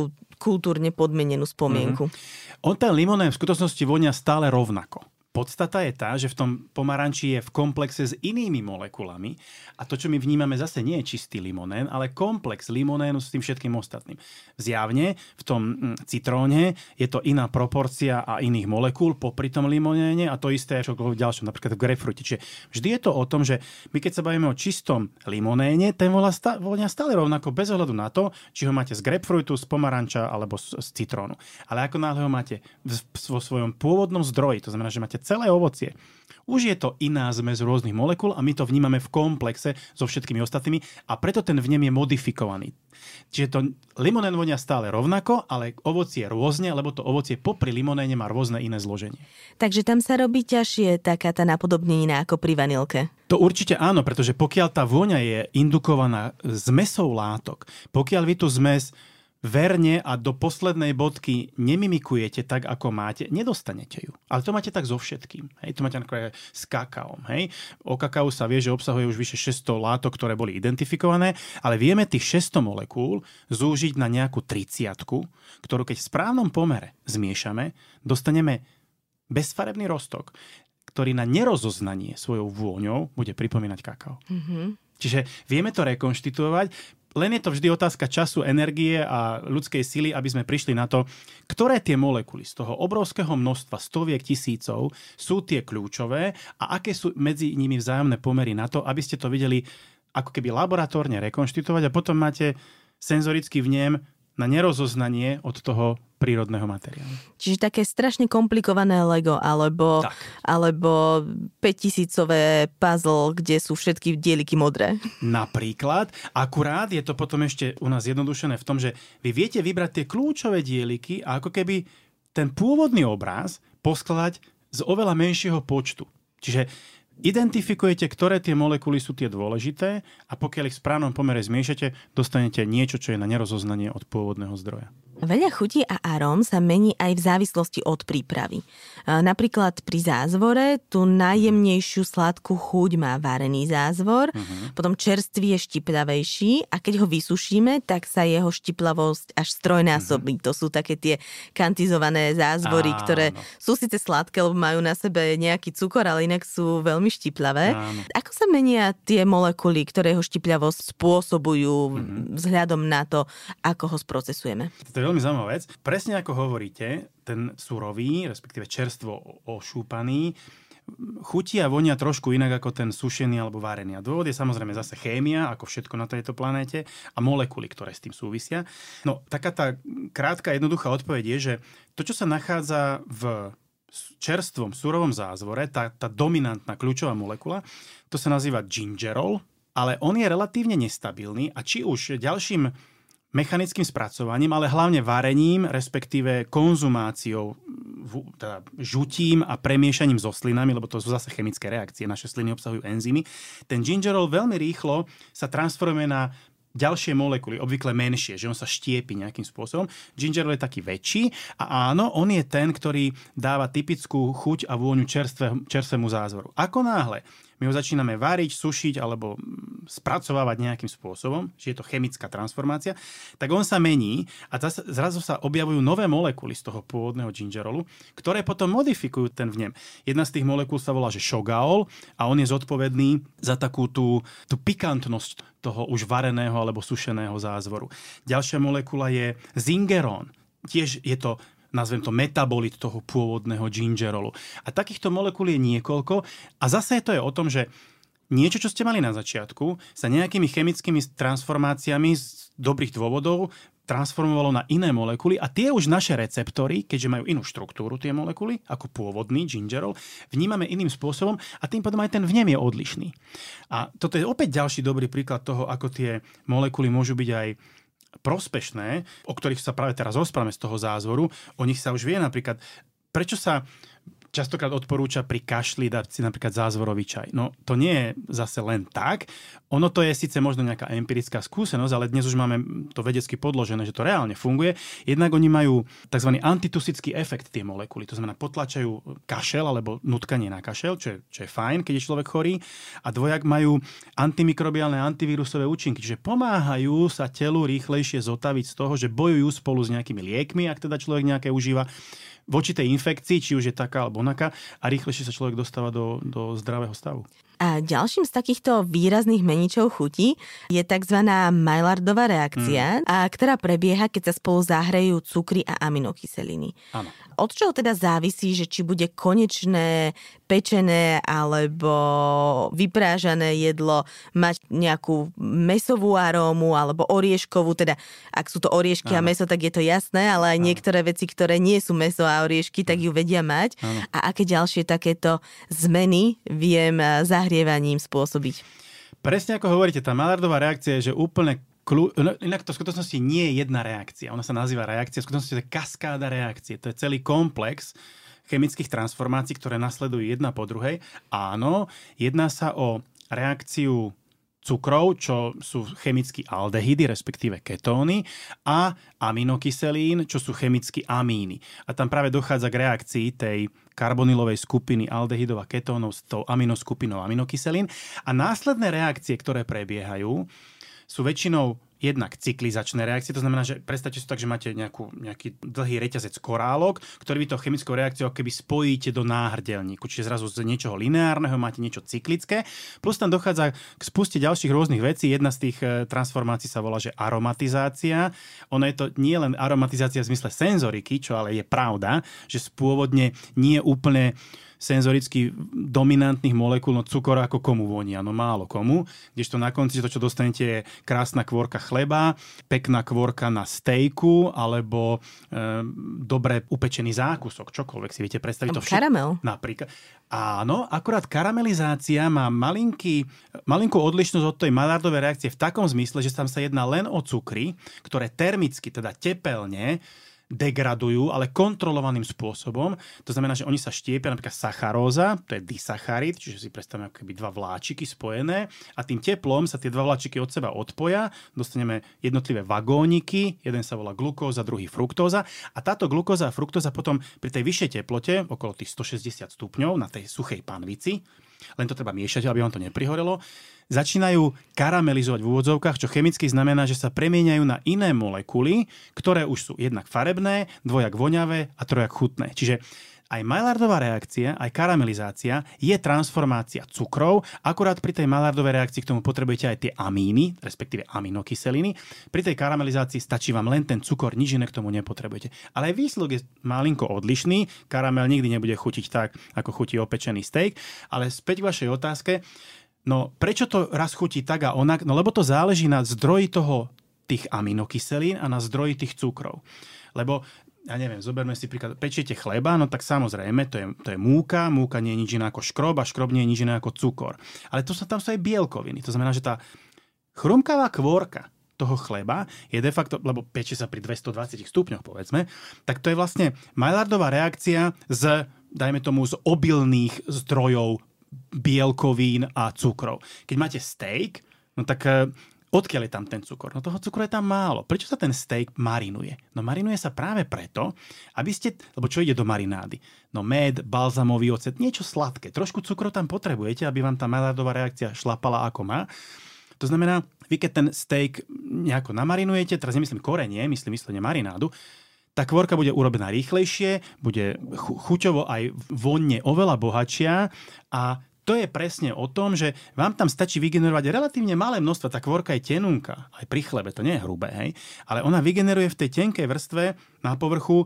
kultúrne podmenenú spomienku. Mm-hmm. On ten limonén v skutočnosti vonia stále rovnako. Podstata je tá, že v tom pomaranči je v komplexe s inými molekulami a to, čo my vnímame zase nie je čistý limonén, ale komplex limonénu s tým všetkým ostatným. Zjavne v tom mm, citróne je to iná proporcia a iných molekúl popri tom limonéne a to isté je v ďalšom, napríklad v grapefruite. Čiže vždy je to o tom, že my keď sa bavíme o čistom limonéne, ten vonia stále rovnako bez ohľadu na to, či ho máte z grapefruitu, z pomaranča alebo z, z citrónu. Ale ako náhle ho máte vo svojom pôvodnom zdroji, to znamená, že máte celé ovocie. Už je to iná zmes rôznych molekúl a my to vnímame v komplexe so všetkými ostatnými a preto ten vnem je modifikovaný. Čiže to limonén vonia stále rovnako, ale ovocie rôzne, lebo to ovocie popri limonéne má rôzne iné zloženie. Takže tam sa robí ťažšie taká tá napodobnenina ako pri vanilke. To určite áno, pretože pokiaľ tá vôňa je indukovaná zmesou látok, pokiaľ vy tú zmes verne a do poslednej bodky nemimikujete tak, ako máte, nedostanete ju. Ale to máte tak so všetkým. Hej? To máte napríklad s kakaom. Hej? O kakao sa vie, že obsahuje už vyše 600 látok, ktoré boli identifikované, ale vieme tých 600 molekúl zúžiť na nejakú 30, ktorú keď v správnom pomere zmiešame, dostaneme bezfarebný rostok, ktorý na nerozoznanie svojou vôňou bude pripomínať kakao. Mm-hmm. Čiže vieme to rekonštituovať, len je to vždy otázka času, energie a ľudskej sily, aby sme prišli na to, ktoré tie molekuly z toho obrovského množstva stoviek tisícov sú tie kľúčové a aké sú medzi nimi vzájomné pomery na to, aby ste to videli ako keby laboratórne rekonštitovať a potom máte senzorický vnem na nerozoznanie od toho prírodného materiálu. Čiže také strašne komplikované Lego alebo, alebo 5000 puzzle, kde sú všetky dieliky modré. Napríklad. Akurát je to potom ešte u nás jednodušené v tom, že vy viete vybrať tie kľúčové dieliky a ako keby ten pôvodný obraz poskladať z oveľa menšieho počtu. Čiže identifikujete, ktoré tie molekuly sú tie dôležité a pokiaľ ich v správnom pomere zmiešate, dostanete niečo, čo je na nerozoznanie od pôvodného zdroja. Veľa chutí a aróm sa mení aj v závislosti od prípravy. Napríklad pri zázvore tú najjemnejšiu sladkú chuť má varený zázvor, uh-huh. potom čerstvý je štiplavejší a keď ho vysušíme, tak sa jeho štiplavosť až strojnásobí. Uh-huh. To sú také tie kantizované zázvory, Áno. ktoré sú síce sladké, lebo majú na sebe nejaký cukor, ale inak sú veľmi štiplavé. Áno. Ako sa menia tie molekuly, ktoré jeho štiplavosť spôsobujú uh-huh. vzhľadom na to, ako ho sprocesujeme? To je veľmi zaujímavá vec. Presne ako hovoríte, ten surový, respektíve čerstvo ošúpaný, chutí a vonia trošku inak ako ten sušený alebo varený. A dôvod je samozrejme zase chémia, ako všetko na tejto planéte, a molekuly, ktoré s tým súvisia. No, taká tá krátka, jednoduchá odpoveď je, že to, čo sa nachádza v čerstvom, surovom zázvore, tá, tá dominantná kľúčová molekula, to sa nazýva gingerol, ale on je relatívne nestabilný a či už ďalším mechanickým spracovaním, ale hlavne varením, respektíve konzumáciou, teda žutím a premiešaním so slinami, lebo to sú zase chemické reakcie, naše sliny obsahujú enzymy. Ten gingerol veľmi rýchlo sa transformuje na ďalšie molekuly, obvykle menšie, že on sa štiepi nejakým spôsobom. Gingerol je taký väčší a áno, on je ten, ktorý dáva typickú chuť a vôňu čerstvé, čerstvému zázvoru. Ako náhle my ho začíname variť, sušiť alebo mm, spracovávať nejakým spôsobom, že je to chemická transformácia, tak on sa mení a zrazu sa objavujú nové molekuly z toho pôvodného gingerolu, ktoré potom modifikujú ten vnem. Jedna z tých molekúl sa volá, že šogaol a on je zodpovedný za takú tú, tú pikantnosť toho už vareného alebo sušeného zázvoru. Ďalšia molekula je zingeron. Tiež je to nazvem to metabolit toho pôvodného gingerolu. A takýchto molekúl je niekoľko a zase to je o tom, že niečo, čo ste mali na začiatku, sa nejakými chemickými transformáciami z dobrých dôvodov transformovalo na iné molekuly a tie už naše receptory, keďže majú inú štruktúru tie molekuly, ako pôvodný gingerol, vnímame iným spôsobom a tým potom aj ten vnem je odlišný. A toto je opäť ďalší dobrý príklad toho, ako tie molekuly môžu byť aj prospešné, o ktorých sa práve teraz rozprávame z toho zázvoru, o nich sa už vie napríklad, prečo sa častokrát odporúča pri kašli dať si napríklad zázvorový čaj. No to nie je zase len tak. Ono to je síce možno nejaká empirická skúsenosť, ale dnes už máme to vedecky podložené, že to reálne funguje. Jednak oni majú tzv. antitusický efekt tie molekuly. To znamená, potlačajú kašel alebo nutkanie na kašel, čo je, čo je fajn, keď je človek chorý. A dvojak majú antimikrobiálne antivírusové účinky, čiže pomáhajú sa telu rýchlejšie zotaviť z toho, že bojujú spolu s nejakými liekmi, ak teda človek nejaké užíva voči tej infekcii, či už je taká alebo onaká a rýchlejšie sa človek dostáva do, do zdravého stavu. A ďalším z takýchto výrazných meničov chuti je tzv. Maillardová reakcia, mm. a ktorá prebieha, keď sa spolu zahrejú cukry a aminokyseliny. Áno. Od čoho teda závisí, že či bude konečné pečené alebo vyprážané jedlo mať nejakú mesovú arómu alebo orieškovú, teda ak sú to oriešky Áno. a meso, tak je to jasné, ale aj Áno. niektoré veci, ktoré nie sú meso a oriešky, tak ju vedia mať. Áno. A aké ďalšie takéto zmeny viem zahrieť zahrievaním spôsobiť. Presne ako hovoríte, tá Malardová reakcia je, že úplne kľú... no, inak to v skutočnosti nie je jedna reakcia. Ona sa nazýva reakcia, v skutočnosti to je kaskáda reakcie. To je celý komplex chemických transformácií, ktoré nasledujú jedna po druhej. Áno, jedná sa o reakciu cukrov, čo sú chemicky aldehydy, respektíve ketóny, a aminokyselín, čo sú chemicky amíny. A tam práve dochádza k reakcii tej karbonylovej skupiny aldehydov a ketónov s tou aminoskupinou aminokyselín. A následné reakcie, ktoré prebiehajú, sú väčšinou jednak cyklizačné reakcie, to znamená, že predstavte si tak, že máte nejakú, nejaký dlhý reťazec korálok, ktorý vy to chemickou reakciou keby spojíte do náhrdelníku, čiže zrazu z niečoho lineárneho máte niečo cyklické, plus tam dochádza k spuste ďalších rôznych vecí. Jedna z tých e, transformácií sa volá, že aromatizácia. Ono je to nie len aromatizácia v zmysle senzoriky, čo ale je pravda, že spôvodne nie úplne senzoricky dominantných molekúl, no cukor ako komu vonia, no málo komu, kdežto na konci to, čo dostanete, je krásna kvorka chleba, pekná kvorka na stejku, alebo e, dobre upečený zákusok, čokoľvek si viete predstaviť. To všetko, karamel. Napríklad. Áno, akurát karamelizácia má malinký, malinkú odlišnosť od tej Maillardovej reakcie v takom zmysle, že tam sa jedná len o cukry, ktoré termicky, teda tepelne, degradujú, ale kontrolovaným spôsobom. To znamená, že oni sa štiepia napríklad sacharóza, to je disacharid, čiže si predstavíme ako keby dva vláčiky spojené a tým teplom sa tie dva vláčiky od seba odpoja, dostaneme jednotlivé vagóniky, jeden sa volá glukóza, druhý fruktóza a táto glukóza a fruktóza potom pri tej vyššej teplote, okolo tých 160 stupňov na tej suchej panvici, len to treba miešať, aby vám to neprihorelo, začínajú karamelizovať v úvodzovkách, čo chemicky znamená, že sa premieňajú na iné molekuly, ktoré už sú jednak farebné, dvojak voňavé a trojak chutné. Čiže aj Maillardová reakcia, aj karamelizácia je transformácia cukrov, akurát pri tej Maillardovej reakcii k tomu potrebujete aj tie amíny, respektíve aminokyseliny. Pri tej karamelizácii stačí vám len ten cukor, nič iné k tomu nepotrebujete. Ale aj výsledok je malinko odlišný. Karamel nikdy nebude chutiť tak, ako chutí opečený steak. Ale späť k vašej otázke. No prečo to raz chutí tak a onak? No lebo to záleží na zdroji toho tých aminokyselín a na zdroji tých cukrov. Lebo ja neviem, zoberme si príklad, pečiete chleba, no tak samozrejme, to je, to je múka, múka nie je nič iné ako škrob a škrob nie je nič iné ako cukor. Ale to sa tam sú aj bielkoviny. To znamená, že tá chrumkavá kvorka toho chleba je de facto, lebo peče sa pri 220 stupňoch, povedzme, tak to je vlastne Maillardová reakcia z, dajme tomu, z obilných zdrojov bielkovín a cukrov. Keď máte steak, no tak eh, odkiaľ je tam ten cukor? No toho cukru je tam málo. Prečo sa ten steak marinuje? No marinuje sa práve preto, aby ste, lebo čo ide do marinády? No med, balzamový ocet, niečo sladké. Trošku cukru tam potrebujete, aby vám tá Maillardová reakcia šlapala ako má. To znamená, vy keď ten steak nejako namarinujete, teraz nemyslím korenie, myslím myslenie marinádu, tá kvorka bude urobená rýchlejšie, bude chuťovo aj vonne oveľa bohatšia a to je presne o tom, že vám tam stačí vygenerovať relatívne malé množstvo, tá kvorka je tenunka, aj pri chlebe, to nie je hrubé, hej, ale ona vygeneruje v tej tenkej vrstve na povrchu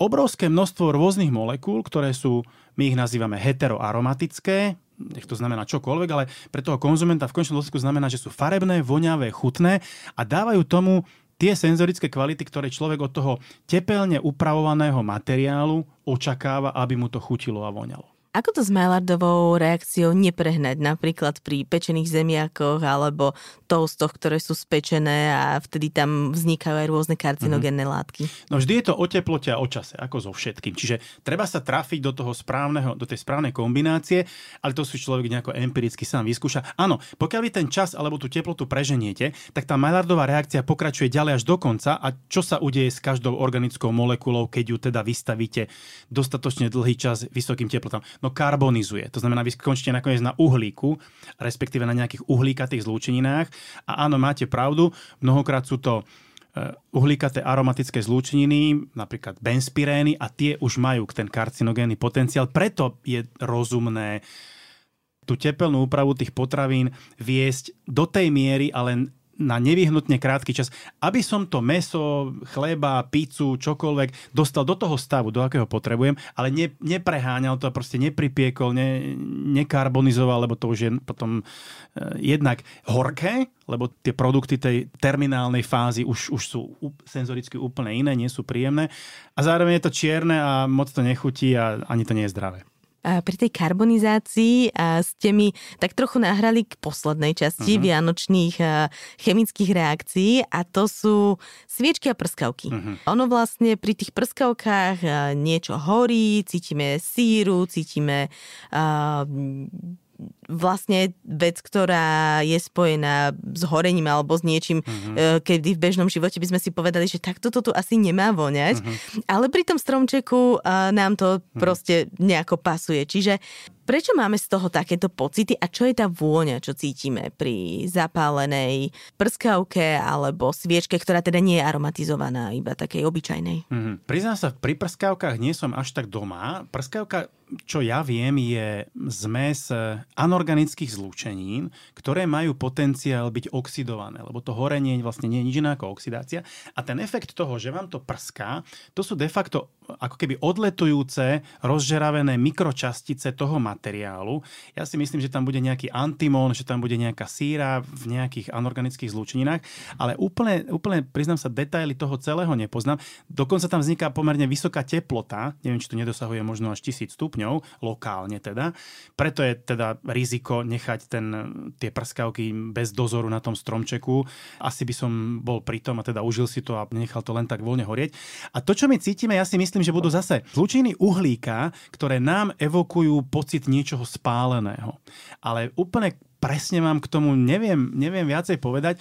obrovské množstvo rôznych molekúl, ktoré sú, my ich nazývame heteroaromatické, nech to znamená čokoľvek, ale pre toho konzumenta v končnom dôsledku znamená, že sú farebné, voňavé, chutné a dávajú tomu tie senzorické kvality, ktoré človek od toho tepelne upravovaného materiálu očakáva, aby mu to chutilo a voňalo. Ako to s Maillardovou reakciou neprehnať napríklad pri pečených zemiakoch alebo toastoch, ktoré sú spečené a vtedy tam vznikajú aj rôzne karcinogénne mm-hmm. látky? No vždy je to o teplote a o čase, ako so všetkým. Čiže treba sa trafiť do toho správneho, do tej správnej kombinácie, ale to si človek nejako empiricky sám vyskúša. Áno, pokiaľ vy ten čas alebo tú teplotu preženiete, tak tá Maillardová reakcia pokračuje ďalej až do konca a čo sa udeje s každou organickou molekulou, keď ju teda vystavíte dostatočne dlhý čas vysokým teplotám no karbonizuje. To znamená, vy skončíte nakoniec na uhlíku, respektíve na nejakých uhlíkatých zlúčeninách. A áno, máte pravdu, mnohokrát sú to e, uhlíkaté aromatické zlúčeniny, napríklad benspirény a tie už majú ten karcinogénny potenciál. Preto je rozumné tú tepelnú úpravu tých potravín viesť do tej miery, ale na nevyhnutne krátky čas, aby som to meso, chleba, pizzu, čokoľvek dostal do toho stavu, do akého potrebujem, ale ne, nepreháňal to, proste nepripiekol, ne, nekarbonizoval, lebo to už je potom e, jednak horké, lebo tie produkty tej terminálnej fázy už, už sú senzoricky úplne iné, nie sú príjemné. A zároveň je to čierne a moc to nechutí a ani to nie je zdravé pri tej karbonizácii ste mi tak trochu nahrali k poslednej časti uh-huh. vianočných chemických reakcií a to sú sviečky a prskavky. Uh-huh. Ono vlastne pri tých prskavkách niečo horí, cítime síru, cítime uh, vlastne vec, ktorá je spojená s horením alebo s niečím, mm-hmm. kedy v bežnom živote by sme si povedali, že takto to tu asi nemá voňať, mm-hmm. ale pri tom stromčeku nám to mm-hmm. proste nejako pasuje. Čiže Prečo máme z toho takéto pocity a čo je tá vôňa, čo cítime pri zapálenej prskavke alebo sviečke, ktorá teda nie je aromatizovaná, iba takej obyčajnej? Mm-hmm. Priznám sa, pri prskavkách nie som až tak doma. Prskavka čo ja viem, je zmes anorganických zlúčenín, ktoré majú potenciál byť oxidované, lebo to horenie vlastne nie je nič iné ako oxidácia. A ten efekt toho, že vám to prská, to sú de facto ako keby odletujúce, rozžeravené mikročastice toho materiálu. Ja si myslím, že tam bude nejaký antimón, že tam bude nejaká síra v nejakých anorganických zlúčeninách, ale úplne, úplne priznám sa, detaily toho celého nepoznám. Dokonca tam vzniká pomerne vysoká teplota, neviem, či to nedosahuje možno až 1000 stupňov, lokálne teda. Preto je teda riziko nechať ten, tie prskavky bez dozoru na tom stromčeku. Asi by som bol pri tom a teda užil si to a nechal to len tak voľne horieť. A to, čo my cítime, ja si myslím, že budú zase zlučiny uhlíka, ktoré nám evokujú pocit niečoho spáleného. Ale úplne presne vám k tomu neviem, neviem viacej povedať.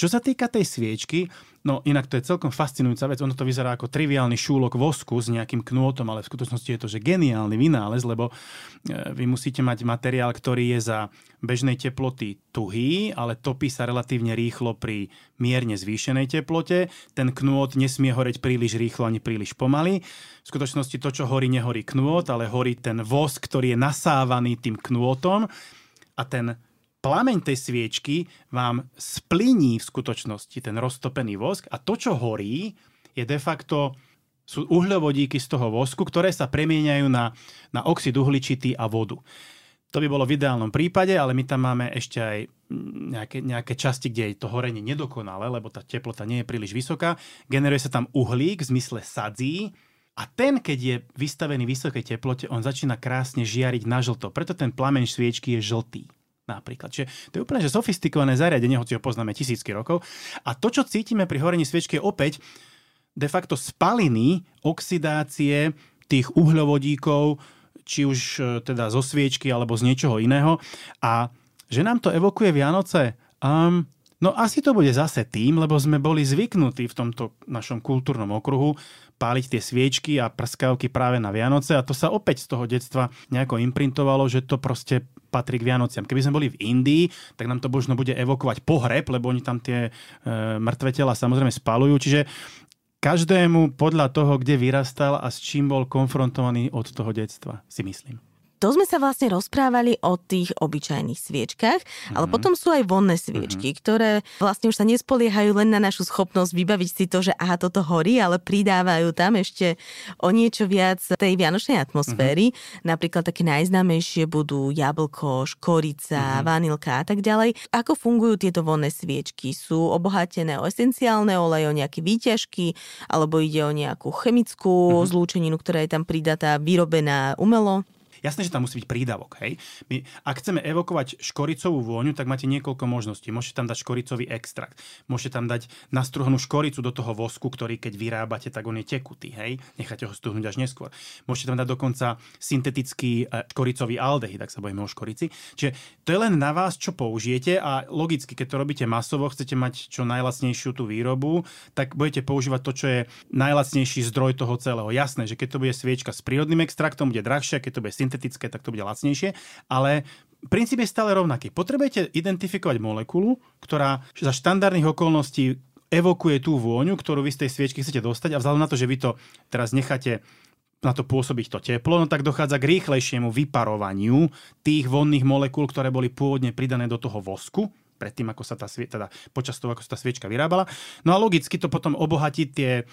Čo sa týka tej sviečky, No inak to je celkom fascinujúca vec. Ono to vyzerá ako triviálny šúlok vosku s nejakým knôtom, ale v skutočnosti je to že geniálny vynález, lebo e, vy musíte mať materiál, ktorý je za bežnej teploty tuhý, ale topí sa relatívne rýchlo pri mierne zvýšenej teplote. Ten knôt nesmie horeť príliš rýchlo ani príliš pomaly. V skutočnosti to, čo horí, nehorí knôt, ale horí ten vosk, ktorý je nasávaný tým knôtom a ten plameň tej sviečky vám spliní v skutočnosti ten roztopený vosk a to, čo horí, je de facto sú uhľovodíky z toho vosku, ktoré sa premieňajú na, na oxid uhličitý a vodu. To by bolo v ideálnom prípade, ale my tam máme ešte aj nejaké, nejaké časti, kde je to horenie nedokonalé, lebo tá teplota nie je príliš vysoká. Generuje sa tam uhlík v zmysle sadzí a ten, keď je vystavený vysokej teplote, on začína krásne žiariť na žlto. Preto ten plameň sviečky je žltý napríklad. Čiže to je úplne že sofistikované zariadenie, hoci ho poznáme tisícky rokov. A to, čo cítime pri horení sviečky, je opäť de facto spaliny, oxidácie tých uhľovodíkov, či už e, teda zo sviečky alebo z niečoho iného. A že nám to evokuje Vianoce? Um, no asi to bude zase tým, lebo sme boli zvyknutí v tomto našom kultúrnom okruhu páliť tie sviečky a prskavky práve na Vianoce a to sa opäť z toho detstva nejako imprintovalo, že to proste patrí k Vianociam. Keby sme boli v Indii, tak nám to možno bude evokovať pohreb, lebo oni tam tie e, mŕtve tela samozrejme spalujú. Čiže každému podľa toho, kde vyrastal a s čím bol konfrontovaný od toho detstva, si myslím to sme sa vlastne rozprávali o tých obyčajných sviečkach, mm-hmm. ale mhm. potom sú aj vonné sviečky, mm-hmm. ktoré vlastne už sa nespoliehajú len na našu schopnosť vybaviť si to, že aha, toto horí, ale pridávajú tam ešte o niečo viac tej vianočnej atmosféry. Mm-hmm. Napríklad také najznámejšie budú jablko, škorica, mm-hmm. vanilka a tak ďalej. Ako fungujú tieto vonné sviečky? Sú obohatené o esenciálne oleje, o nejaké výťažky, alebo ide o nejakú chemickú mm-hmm. zlúčeninu, ktorá je tam pridatá, vyrobená umelo? Jasné, že tam musí byť prídavok. Hej? My, ak chceme evokovať škoricovú vôňu, tak máte niekoľko možností. Môžete tam dať škoricový extrakt. Môžete tam dať nastruhnú škoricu do toho vosku, ktorý keď vyrábate, tak on je tekutý. Hej? Necháte ho stuhnúť až neskôr. Môžete tam dať dokonca syntetický e, škoricový aldehyd, tak sa bojíme o škorici. Čiže to je len na vás, čo použijete a logicky, keď to robíte masovo, chcete mať čo najlacnejšiu tú výrobu, tak budete používať to, čo je najlacnejší zdroj toho celého. Jasné, že keď to bude sviečka s prírodným extraktom, bude drahšia, keď to bude syntetické, tak to bude lacnejšie, ale princíp je stále rovnaký. Potrebujete identifikovať molekulu, ktorá za štandardných okolností evokuje tú vôňu, ktorú vy z tej sviečky chcete dostať a vzhľadom na to, že vy to teraz necháte na to pôsobiť to teplo, no tak dochádza k rýchlejšiemu vyparovaniu tých vonných molekúl, ktoré boli pôvodne pridané do toho vosku, predtým, ako sa tá, teda počas toho, ako sa tá sviečka vyrábala. No a logicky to potom obohatí tie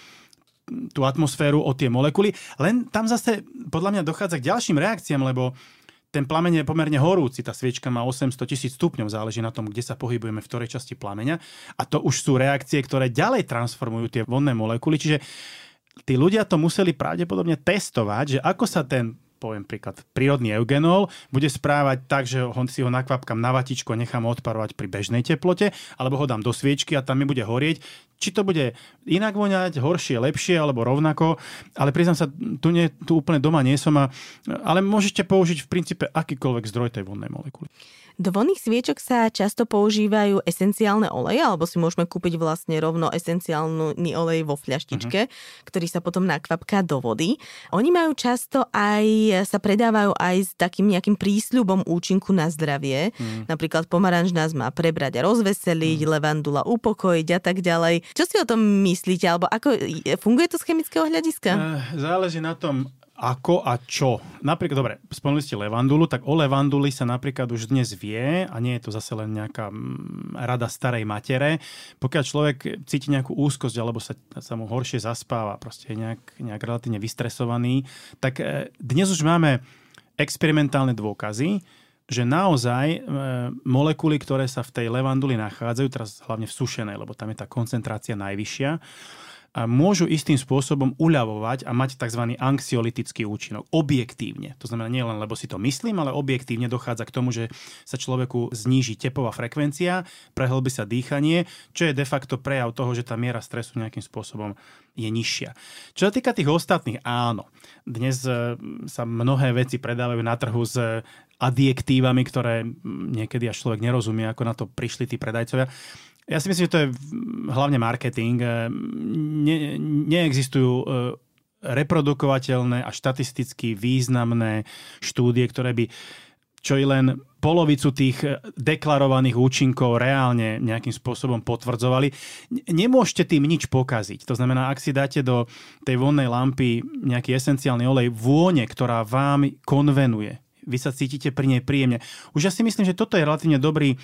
tú atmosféru o tie molekuly. Len tam zase podľa mňa dochádza k ďalším reakciám, lebo ten plameň je pomerne horúci, tá sviečka má 800 tisíc stupňov, záleží na tom, kde sa pohybujeme, v ktorej časti plameňa. A to už sú reakcie, ktoré ďalej transformujú tie vonné molekuly. Čiže tí ľudia to museli pravdepodobne testovať, že ako sa ten poviem príklad, prírodný eugenol, bude správať tak, že ho, si ho nakvapkam na vatičku a nechám odparovať pri bežnej teplote, alebo ho dám do sviečky a tam mi bude horieť. Či to bude inak voňať, horšie, lepšie, alebo rovnako, ale priznám sa, tu, nie, tu úplne doma nie som, a, ale môžete použiť v princípe akýkoľvek zdroj tej vodnej molekuly. Do vonných sviečok sa často používajú esenciálne oleje, alebo si môžeme kúpiť vlastne rovno esenciálny olej vo fľaštičke, uh-huh. ktorý sa potom nakvapká do vody. Oni majú často aj, sa predávajú aj s takým nejakým prísľubom účinku na zdravie. Uh-huh. Napríklad pomaranž nás má prebrať a rozveseliť, uh-huh. levandula upokojiť a tak ďalej. Čo si o tom myslíte, alebo ako funguje to z chemického hľadiska? Uh, záleží na tom, ako a čo. Napríklad, dobre, spomenuli ste levandulu, tak o levanduli sa napríklad už dnes vie, a nie je to zase len nejaká mm, rada starej matere. Pokiaľ človek cíti nejakú úzkosť alebo sa, sa mu horšie zaspáva, proste je nejak, nejak relatívne vystresovaný, tak e, dnes už máme experimentálne dôkazy, že naozaj e, molekuly, ktoré sa v tej levanduli nachádzajú, teraz hlavne v sušenej, lebo tam je tá koncentrácia najvyššia, môžu istým spôsobom uľavovať a mať tzv. anxiolitický účinok. Objektívne. To znamená nie len, lebo si to myslím, ale objektívne dochádza k tomu, že sa človeku zníži tepová frekvencia, prehlbí sa dýchanie, čo je de facto prejav toho, že tá miera stresu nejakým spôsobom je nižšia. Čo sa týka tých ostatných, áno. Dnes e, sa mnohé veci predávajú na trhu s adjektívami, ktoré niekedy až človek nerozumie, ako na to prišli tí predajcovia. Ja si myslím, že to je hlavne marketing. E, ne, neexistujú e, reprodukovateľné a štatisticky významné štúdie, ktoré by čo i len polovicu tých deklarovaných účinkov reálne nejakým spôsobom potvrdzovali. Nemôžete tým nič pokaziť. To znamená, ak si dáte do tej vonnej lampy nejaký esenciálny olej vône, ktorá vám konvenuje, vy sa cítite pri nej príjemne. Už ja si myslím, že toto je relatívne dobrý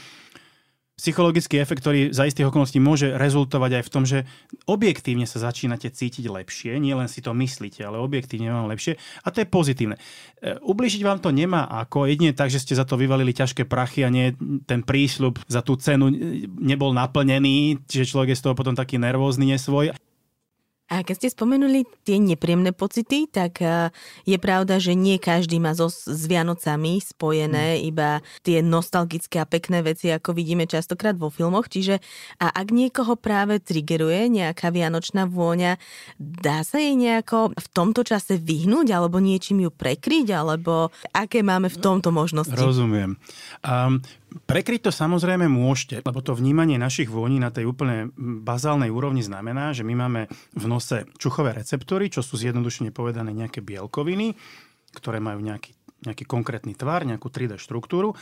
psychologický efekt, ktorý za istých okolností môže rezultovať aj v tom, že objektívne sa začínate cítiť lepšie, nie len si to myslíte, ale objektívne vám lepšie a to je pozitívne. E, ubližiť vám to nemá ako, jedine tak, že ste za to vyvalili ťažké prachy a nie ten prísľub za tú cenu nebol naplnený, čiže človek je z toho potom taký nervózny, nesvoj. A keď ste spomenuli tie nepríjemné pocity, tak e, je pravda, že nie každý má so, s Vianocami spojené hmm. iba tie nostalgické a pekné veci, ako vidíme častokrát vo filmoch. Čiže a ak niekoho práve triggeruje nejaká vianočná vôňa, dá sa jej nejako v tomto čase vyhnúť alebo niečím ju prekryť, alebo aké máme v tomto možnosti? Rozumiem. Um, Prekryť to samozrejme môžete, lebo to vnímanie našich vôní na tej úplne bazálnej úrovni znamená, že my máme v nose čuchové receptory, čo sú zjednodušene povedané nejaké bielkoviny, ktoré majú nejaký nejaký konkrétny tvar, nejakú 3D štruktúru.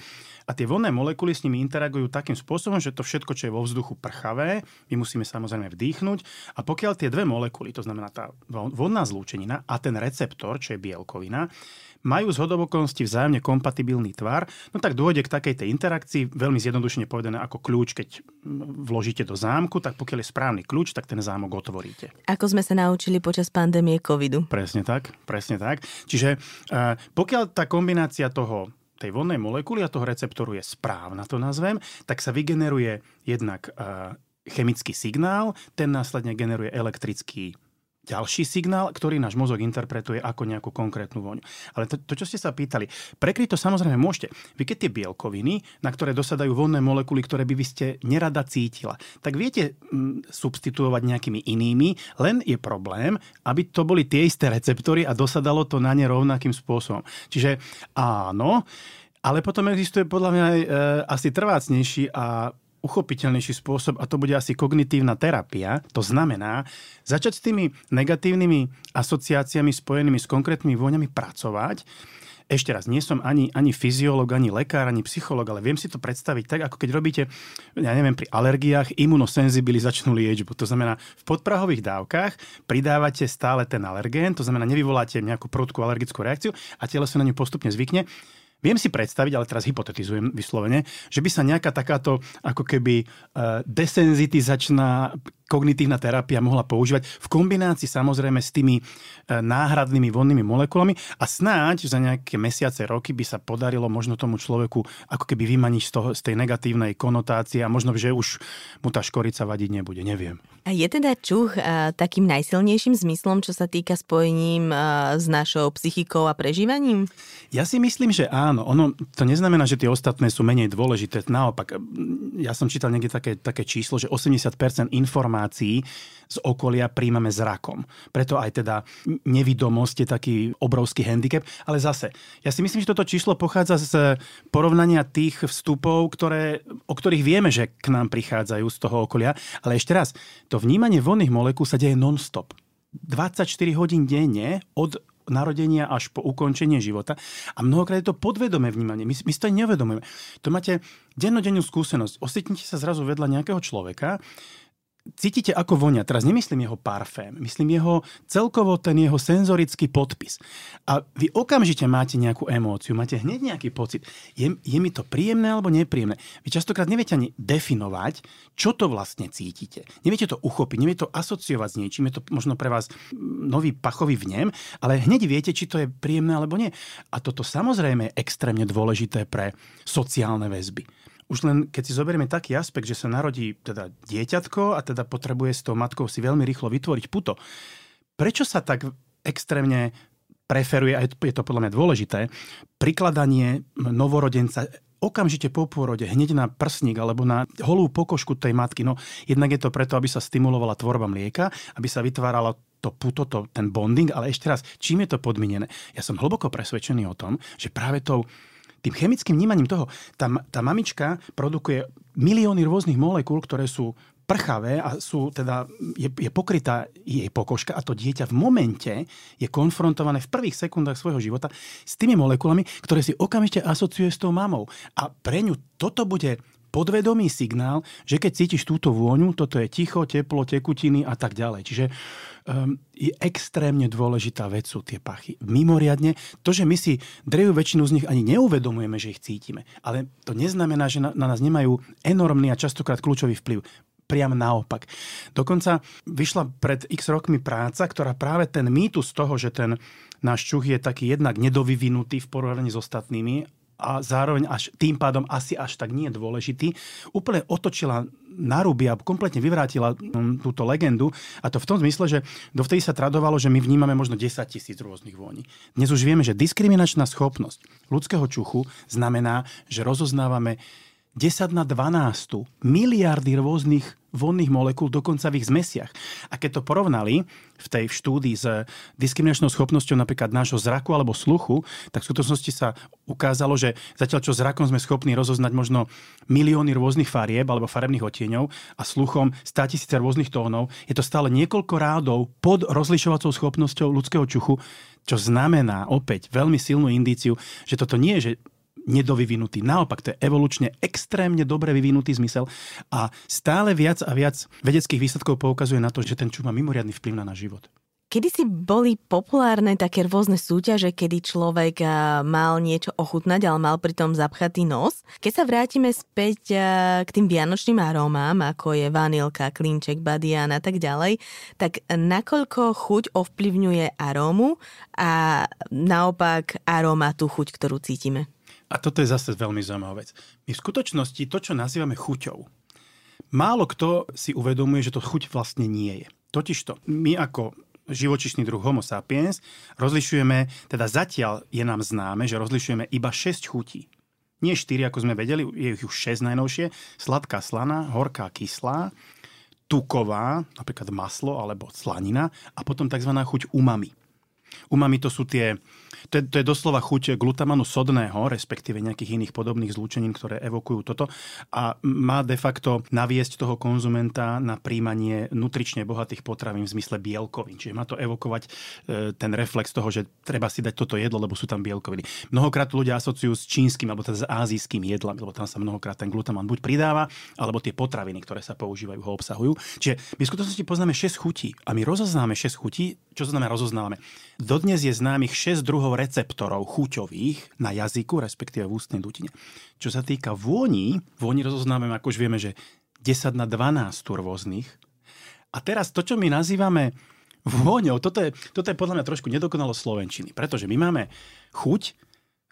A tie vonné molekuly s nimi interagujú takým spôsobom, že to všetko, čo je vo vzduchu prchavé, my musíme samozrejme vdýchnuť. A pokiaľ tie dve molekuly, to znamená tá vodná zlúčenina a ten receptor, čo je bielkovina, majú z hodovokolnosti vzájomne kompatibilný tvar, no tak dôjde k takej tej interakcii, veľmi zjednodušene povedané ako kľúč, keď vložíte do zámku, tak pokiaľ je správny kľúč, tak ten zámok otvoríte. Ako sme sa naučili počas pandémie covidu. Presne tak, presne tak. Čiže eh, pokiaľ tá kombinácia toho tej vodnej molekuly a toho receptoru je správna, to nazvem, tak sa vygeneruje jednak eh, chemický signál, ten následne generuje elektrický ďalší signál, ktorý náš mozog interpretuje ako nejakú konkrétnu voňu. Ale to, to čo ste sa pýtali, prekryť to samozrejme môžete. Vy keď tie bielkoviny, na ktoré dosadajú vonné molekuly, ktoré by vy ste nerada cítila, tak viete m, mm, substituovať nejakými inými, len je problém, aby to boli tie isté receptory a dosadalo to na ne rovnakým spôsobom. Čiže áno, ale potom existuje podľa mňa aj e, asi trvácnejší a uchopiteľnejší spôsob a to bude asi kognitívna terapia. To znamená začať s tými negatívnymi asociáciami spojenými s konkrétnymi vôňami pracovať. Ešte raz, nie som ani, ani fyziológ, ani lekár, ani psychológ, ale viem si to predstaviť tak, ako keď robíte, ja neviem, pri alergiách imunosenzibilizačnú liečbu. To znamená, v podprahových dávkach pridávate stále ten alergén, to znamená, nevyvoláte nejakú prudkú alergickú reakciu a telo sa na ňu postupne zvykne Viem si predstaviť, ale teraz hypotetizujem vyslovene, že by sa nejaká takáto ako keby uh, desenzitizačná kognitívna terapia mohla používať v kombinácii samozrejme s tými e, náhradnými vonnými molekulami a snáď za nejaké mesiace, roky by sa podarilo možno tomu človeku ako keby vymaniť z, toho, z tej negatívnej konotácie a možno, že už mu tá škorica vadiť nebude, neviem. A je teda čuch a, takým najsilnejším zmyslom, čo sa týka spojením a, s našou psychikou a prežívaním? Ja si myslím, že áno. Ono to neznamená, že tie ostatné sú menej dôležité. Naopak, ja som čítal niekde také, také číslo, že 80% informácií z okolia príjmame zrakom. Preto aj teda nevidomosť je taký obrovský handicap. Ale zase, ja si myslím, že toto číslo pochádza z porovnania tých vstupov, ktoré, o ktorých vieme, že k nám prichádzajú z toho okolia. Ale ešte raz, to vnímanie vonných molekúl sa deje non-stop. 24 hodín denne od narodenia až po ukončenie života. A mnohokrát je to podvedomé vnímanie. My, my si to neuvedomujeme. To máte dennodennú skúsenosť. Osvetnite sa zrazu vedľa nejakého človeka, cítite, ako vonia. Teraz nemyslím jeho parfém, myslím jeho celkovo ten jeho senzorický podpis. A vy okamžite máte nejakú emóciu, máte hneď nejaký pocit. Je, je mi to príjemné alebo nepríjemné? Vy častokrát neviete ani definovať, čo to vlastne cítite. Neviete to uchopiť, neviete to asociovať s niečím, je to možno pre vás nový pachový vnem, ale hneď viete, či to je príjemné alebo nie. A toto samozrejme je extrémne dôležité pre sociálne väzby už len keď si zoberieme taký aspekt, že sa narodí teda dieťatko a teda potrebuje s tou matkou si veľmi rýchlo vytvoriť puto. Prečo sa tak extrémne preferuje, a je to podľa mňa dôležité, prikladanie novorodenca okamžite po pôrode, hneď na prsník alebo na holú pokožku tej matky. No, jednak je to preto, aby sa stimulovala tvorba mlieka, aby sa vytvárala to puto, to, ten bonding, ale ešte raz, čím je to podmienené? Ja som hlboko presvedčený o tom, že práve tou tým chemickým vnímaním toho, tá, tá mamička produkuje milióny rôznych molekúl, ktoré sú prchavé a sú teda, je, je pokrytá jej pokožka a to dieťa v momente je konfrontované v prvých sekundách svojho života s tými molekulami, ktoré si okamžite asociuje s tou mamou. A pre ňu toto bude podvedomý signál, že keď cítiš túto vôňu, toto je ticho, teplo, tekutiny a tak ďalej. Čiže um, je extrémne dôležitá vec sú tie pachy. Mimoriadne, to, že my si drejú väčšinu z nich ani neuvedomujeme, že ich cítime. Ale to neznamená, že na, na nás nemajú enormný a častokrát kľúčový vplyv priam naopak. Dokonca vyšla pred x rokmi práca, ktorá práve ten mýtus toho, že ten náš čuch je taký jednak nedovyvinutý v porovnaní s ostatnými a zároveň až tým pádom asi až tak nie je dôležitý, úplne otočila na ruby a kompletne vyvrátila mm, túto legendu. A to v tom zmysle, že dovtedy sa tradovalo, že my vnímame možno 10 tisíc rôznych vôní. Dnes už vieme, že diskriminačná schopnosť ľudského čuchu znamená, že rozoznávame 10 na 12 miliardy rôznych vonných molekúl dokonca v ich zmesiach. A keď to porovnali v tej štúdii s diskriminačnou schopnosťou napríklad nášho zraku alebo sluchu, tak v skutočnosti sa ukázalo, že zatiaľ čo zrakom sme schopní rozoznať možno milióny rôznych farieb alebo farebných odtieňov a sluchom 100 tisíce rôznych tónov, je to stále niekoľko rádov pod rozlišovacou schopnosťou ľudského čuchu, čo znamená opäť veľmi silnú indíciu, že toto nie je, že nedovyvinutý. Naopak, to je evolučne extrémne dobre vyvinutý zmysel a stále viac a viac vedeckých výsledkov poukazuje na to, že ten čuch má mimoriadný vplyv na náš život. Kedy si boli populárne také rôzne súťaže, kedy človek mal niečo ochutnať, ale mal pritom zapchatý nos. Keď sa vrátime späť k tým vianočným arómám, ako je vanilka, klinček, badian a tak ďalej, tak nakoľko chuť ovplyvňuje arómu a naopak aróma tú chuť, ktorú cítime? A toto je zase veľmi zaujímavá vec. My v skutočnosti to, čo nazývame chuťou, málo kto si uvedomuje, že to chuť vlastne nie je. Totižto, my ako živočišný druh Homo sapiens rozlišujeme, teda zatiaľ je nám známe, že rozlišujeme iba 6 chutí. Nie 4, ako sme vedeli, je ich už 6 najnovšie. Sladká slana, horká kyslá, tuková, napríklad maslo alebo slanina a potom tzv. chuť umami. Umami to sú tie to je, to je doslova chuť glutamanu sodného, respektíve nejakých iných podobných zlúčenín, ktoré evokujú toto a má de facto naviesť toho konzumenta na príjmanie nutrične bohatých potravín v zmysle bielkovín. Čiže má to evokovať e, ten reflex toho, že treba si dať toto jedlo, lebo sú tam bielkoviny. Mnohokrát ľudia asociujú s čínskym alebo teda s azijským jedlom, lebo tam sa mnohokrát ten glutaman buď pridáva, alebo tie potraviny, ktoré sa používajú, ho obsahujú. Čiže my v skutočnosti poznáme 6 chutí a my rozoznáme 6 chutí. Čo znamená rozoznávame? Dodnes je známych 6 druhov druhov receptorov chuťových na jazyku, respektíve v ústnej dutine. Čo sa týka vôni, vôni rozoznávame, ako už vieme, že 10 na 12 rôznych A teraz to, čo my nazývame vôňou, toto je, toto je podľa mňa trošku nedokonalo slovenčiny, pretože my máme chuť,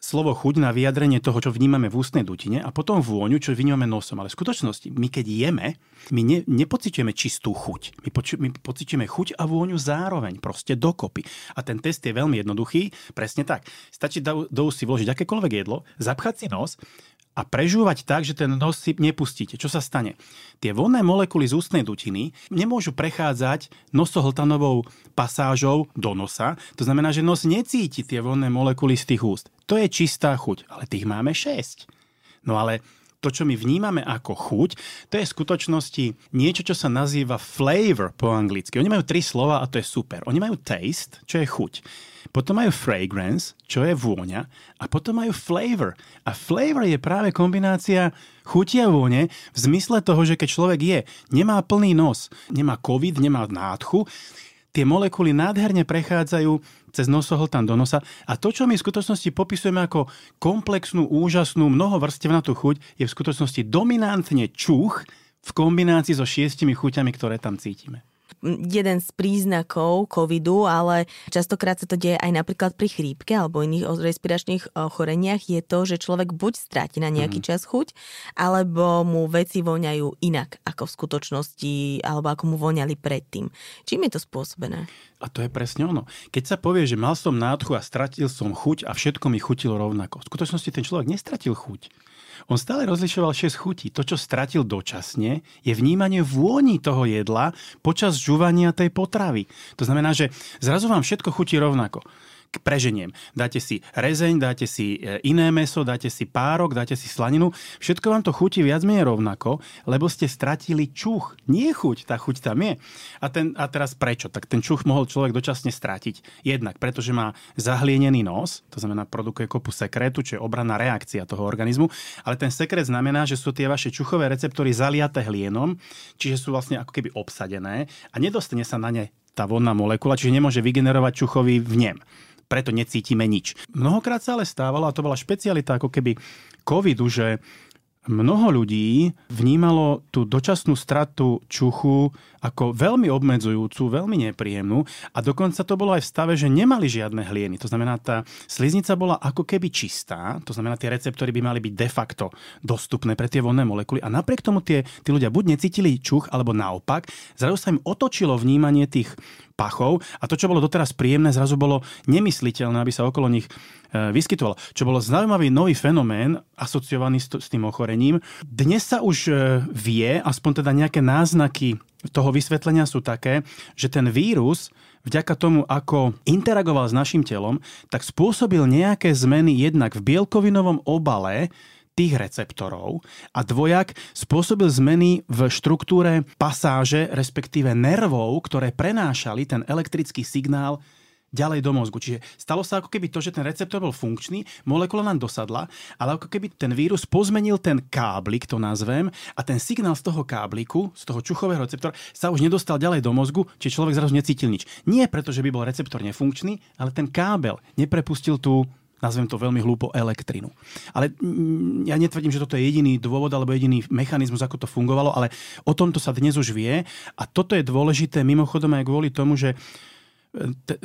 slovo chuť na vyjadrenie toho, čo vnímame v ústnej dutine a potom vôňu, čo vnímame nosom. Ale v skutočnosti, my keď jeme, my ne, nepociťujeme čistú chuť. My, poču, my pociťujeme chuť a vôňu zároveň, proste dokopy. A ten test je veľmi jednoduchý, presne tak. Stačí do, do si vložiť akékoľvek jedlo, zapchať si nos, a prežúvať tak, že ten nos si nepustíte. Čo sa stane? Tie vonné molekuly z ústnej dutiny nemôžu prechádzať nosohltanovou pasážou do nosa. To znamená, že nos necíti tie vonné molekuly z tých úst. To je čistá chuť, ale tých máme 6. No ale to, čo my vnímame ako chuť, to je v skutočnosti niečo, čo sa nazýva flavor po anglicky. Oni majú tri slova a to je super. Oni majú taste, čo je chuť. Potom majú fragrance, čo je vôňa, a potom majú flavor. A flavor je práve kombinácia chuti a vône v zmysle toho, že keď človek je, nemá plný nos, nemá covid, nemá nádchu, tie molekuly nádherne prechádzajú cez nosohltan do nosa. A to, čo my v skutočnosti popisujeme ako komplexnú, úžasnú, mnohovrstevnatú chuť, je v skutočnosti dominantne čuch v kombinácii so šiestimi chuťami, ktoré tam cítime jeden z príznakov covidu, ale častokrát sa to deje aj napríklad pri chrípke alebo iných respiračných ochoreniach, je to, že človek buď stráti na nejaký mm. čas chuť, alebo mu veci voňajú inak ako v skutočnosti, alebo ako mu voňali predtým. Čím je to spôsobené? A to je presne ono. Keď sa povie, že mal som nádchu a stratil som chuť a všetko mi chutilo rovnako. V skutočnosti ten človek nestratil chuť. On stále rozlišoval 6 chutí. To, čo stratil dočasne, je vnímanie vôni toho jedla počas žuvania tej potravy. To znamená, že zrazu vám všetko chutí rovnako preženiem. Dáte si rezeň, dáte si e, iné meso, dáte si párok, dáte si slaninu. Všetko vám to chutí viac menej rovnako, lebo ste stratili čuch. Nie chuť, tá chuť tam je. A, ten, a teraz prečo? Tak ten čuch mohol človek dočasne stratiť. Jednak, pretože má zahlienený nos, to znamená produkuje kopu sekretu, čo je obranná reakcia toho organizmu, ale ten sekret znamená, že sú tie vaše čuchové receptory zaliaté hlienom, čiže sú vlastne ako keby obsadené a nedostane sa na ne tá vodná molekula, čiže nemôže vygenerovať čuchový vnem preto necítime nič. Mnohokrát sa ale stávalo, a to bola špecialita ako keby covidu, že mnoho ľudí vnímalo tú dočasnú stratu čuchu ako veľmi obmedzujúcu, veľmi nepríjemnú a dokonca to bolo aj v stave, že nemali žiadne hlieny. To znamená, tá sliznica bola ako keby čistá, to znamená, tie receptory by mali byť de facto dostupné pre tie vonné molekuly a napriek tomu tie, tí ľudia buď necítili čuch, alebo naopak, zrazu sa im otočilo vnímanie tých pachov a to, čo bolo doteraz príjemné, zrazu bolo nemysliteľné, aby sa okolo nich e, vyskytovalo. Čo bolo zaujímavý nový fenomén asociovaný s, tým ochorením. Dnes sa už e, vie, aspoň teda nejaké náznaky toho vysvetlenia sú také, že ten vírus vďaka tomu, ako interagoval s našim telom, tak spôsobil nejaké zmeny jednak v bielkovinovom obale tých receptorov a dvojak spôsobil zmeny v štruktúre pasáže, respektíve nervov, ktoré prenášali ten elektrický signál ďalej do mozgu. Čiže stalo sa ako keby to, že ten receptor bol funkčný, molekula nám dosadla, ale ako keby ten vírus pozmenil ten káblik, to nazvem, a ten signál z toho kábliku, z toho čuchového receptora, sa už nedostal ďalej do mozgu, čiže človek zrazu necítil nič. Nie preto, že by bol receptor nefunkčný, ale ten kábel neprepustil tú nazvem to veľmi hlúpo, elektrinu. Ale mm, ja netvrdím, že toto je jediný dôvod alebo jediný mechanizmus, ako to fungovalo, ale o tomto sa dnes už vie a toto je dôležité mimochodom aj kvôli tomu, že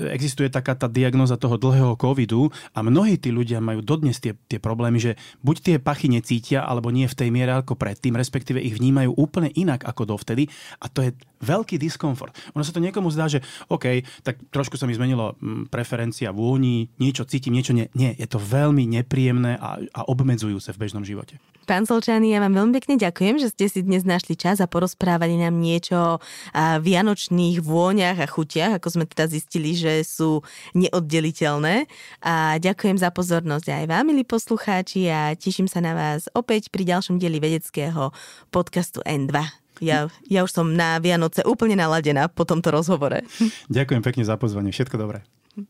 existuje taká tá diagnoza toho dlhého covidu a mnohí tí ľudia majú dodnes tie, tie problémy, že buď tie pachy necítia, alebo nie v tej miere ako predtým, respektíve ich vnímajú úplne inak ako dovtedy a to je veľký diskomfort. Ono sa to niekomu zdá, že OK, tak trošku sa mi zmenilo mm, preferencia vôni, niečo cítim, niečo nie. Nie, je to veľmi nepríjemné a, a obmedzujúce v bežnom živote. Pán Solčány, ja vám veľmi pekne ďakujem, že ste si dnes našli čas a porozprávali nám niečo o vianočných vôňach a chutiach, ako sme teda zistili, že sú neoddeliteľné. A ďakujem za pozornosť aj vám, milí poslucháči, a teším sa na vás opäť pri ďalšom dieli vedeckého podcastu N2. Ja, ja už som na Vianoce úplne naladená po tomto rozhovore. Ďakujem pekne za pozvanie. Všetko dobré.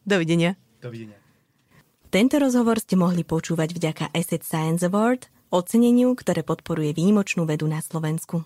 Dovidenia. Dovidenia. Tento rozhovor ste mohli počúvať vďaka Asset Science Award – oceneniu, ktoré podporuje výnimočnú vedu na Slovensku.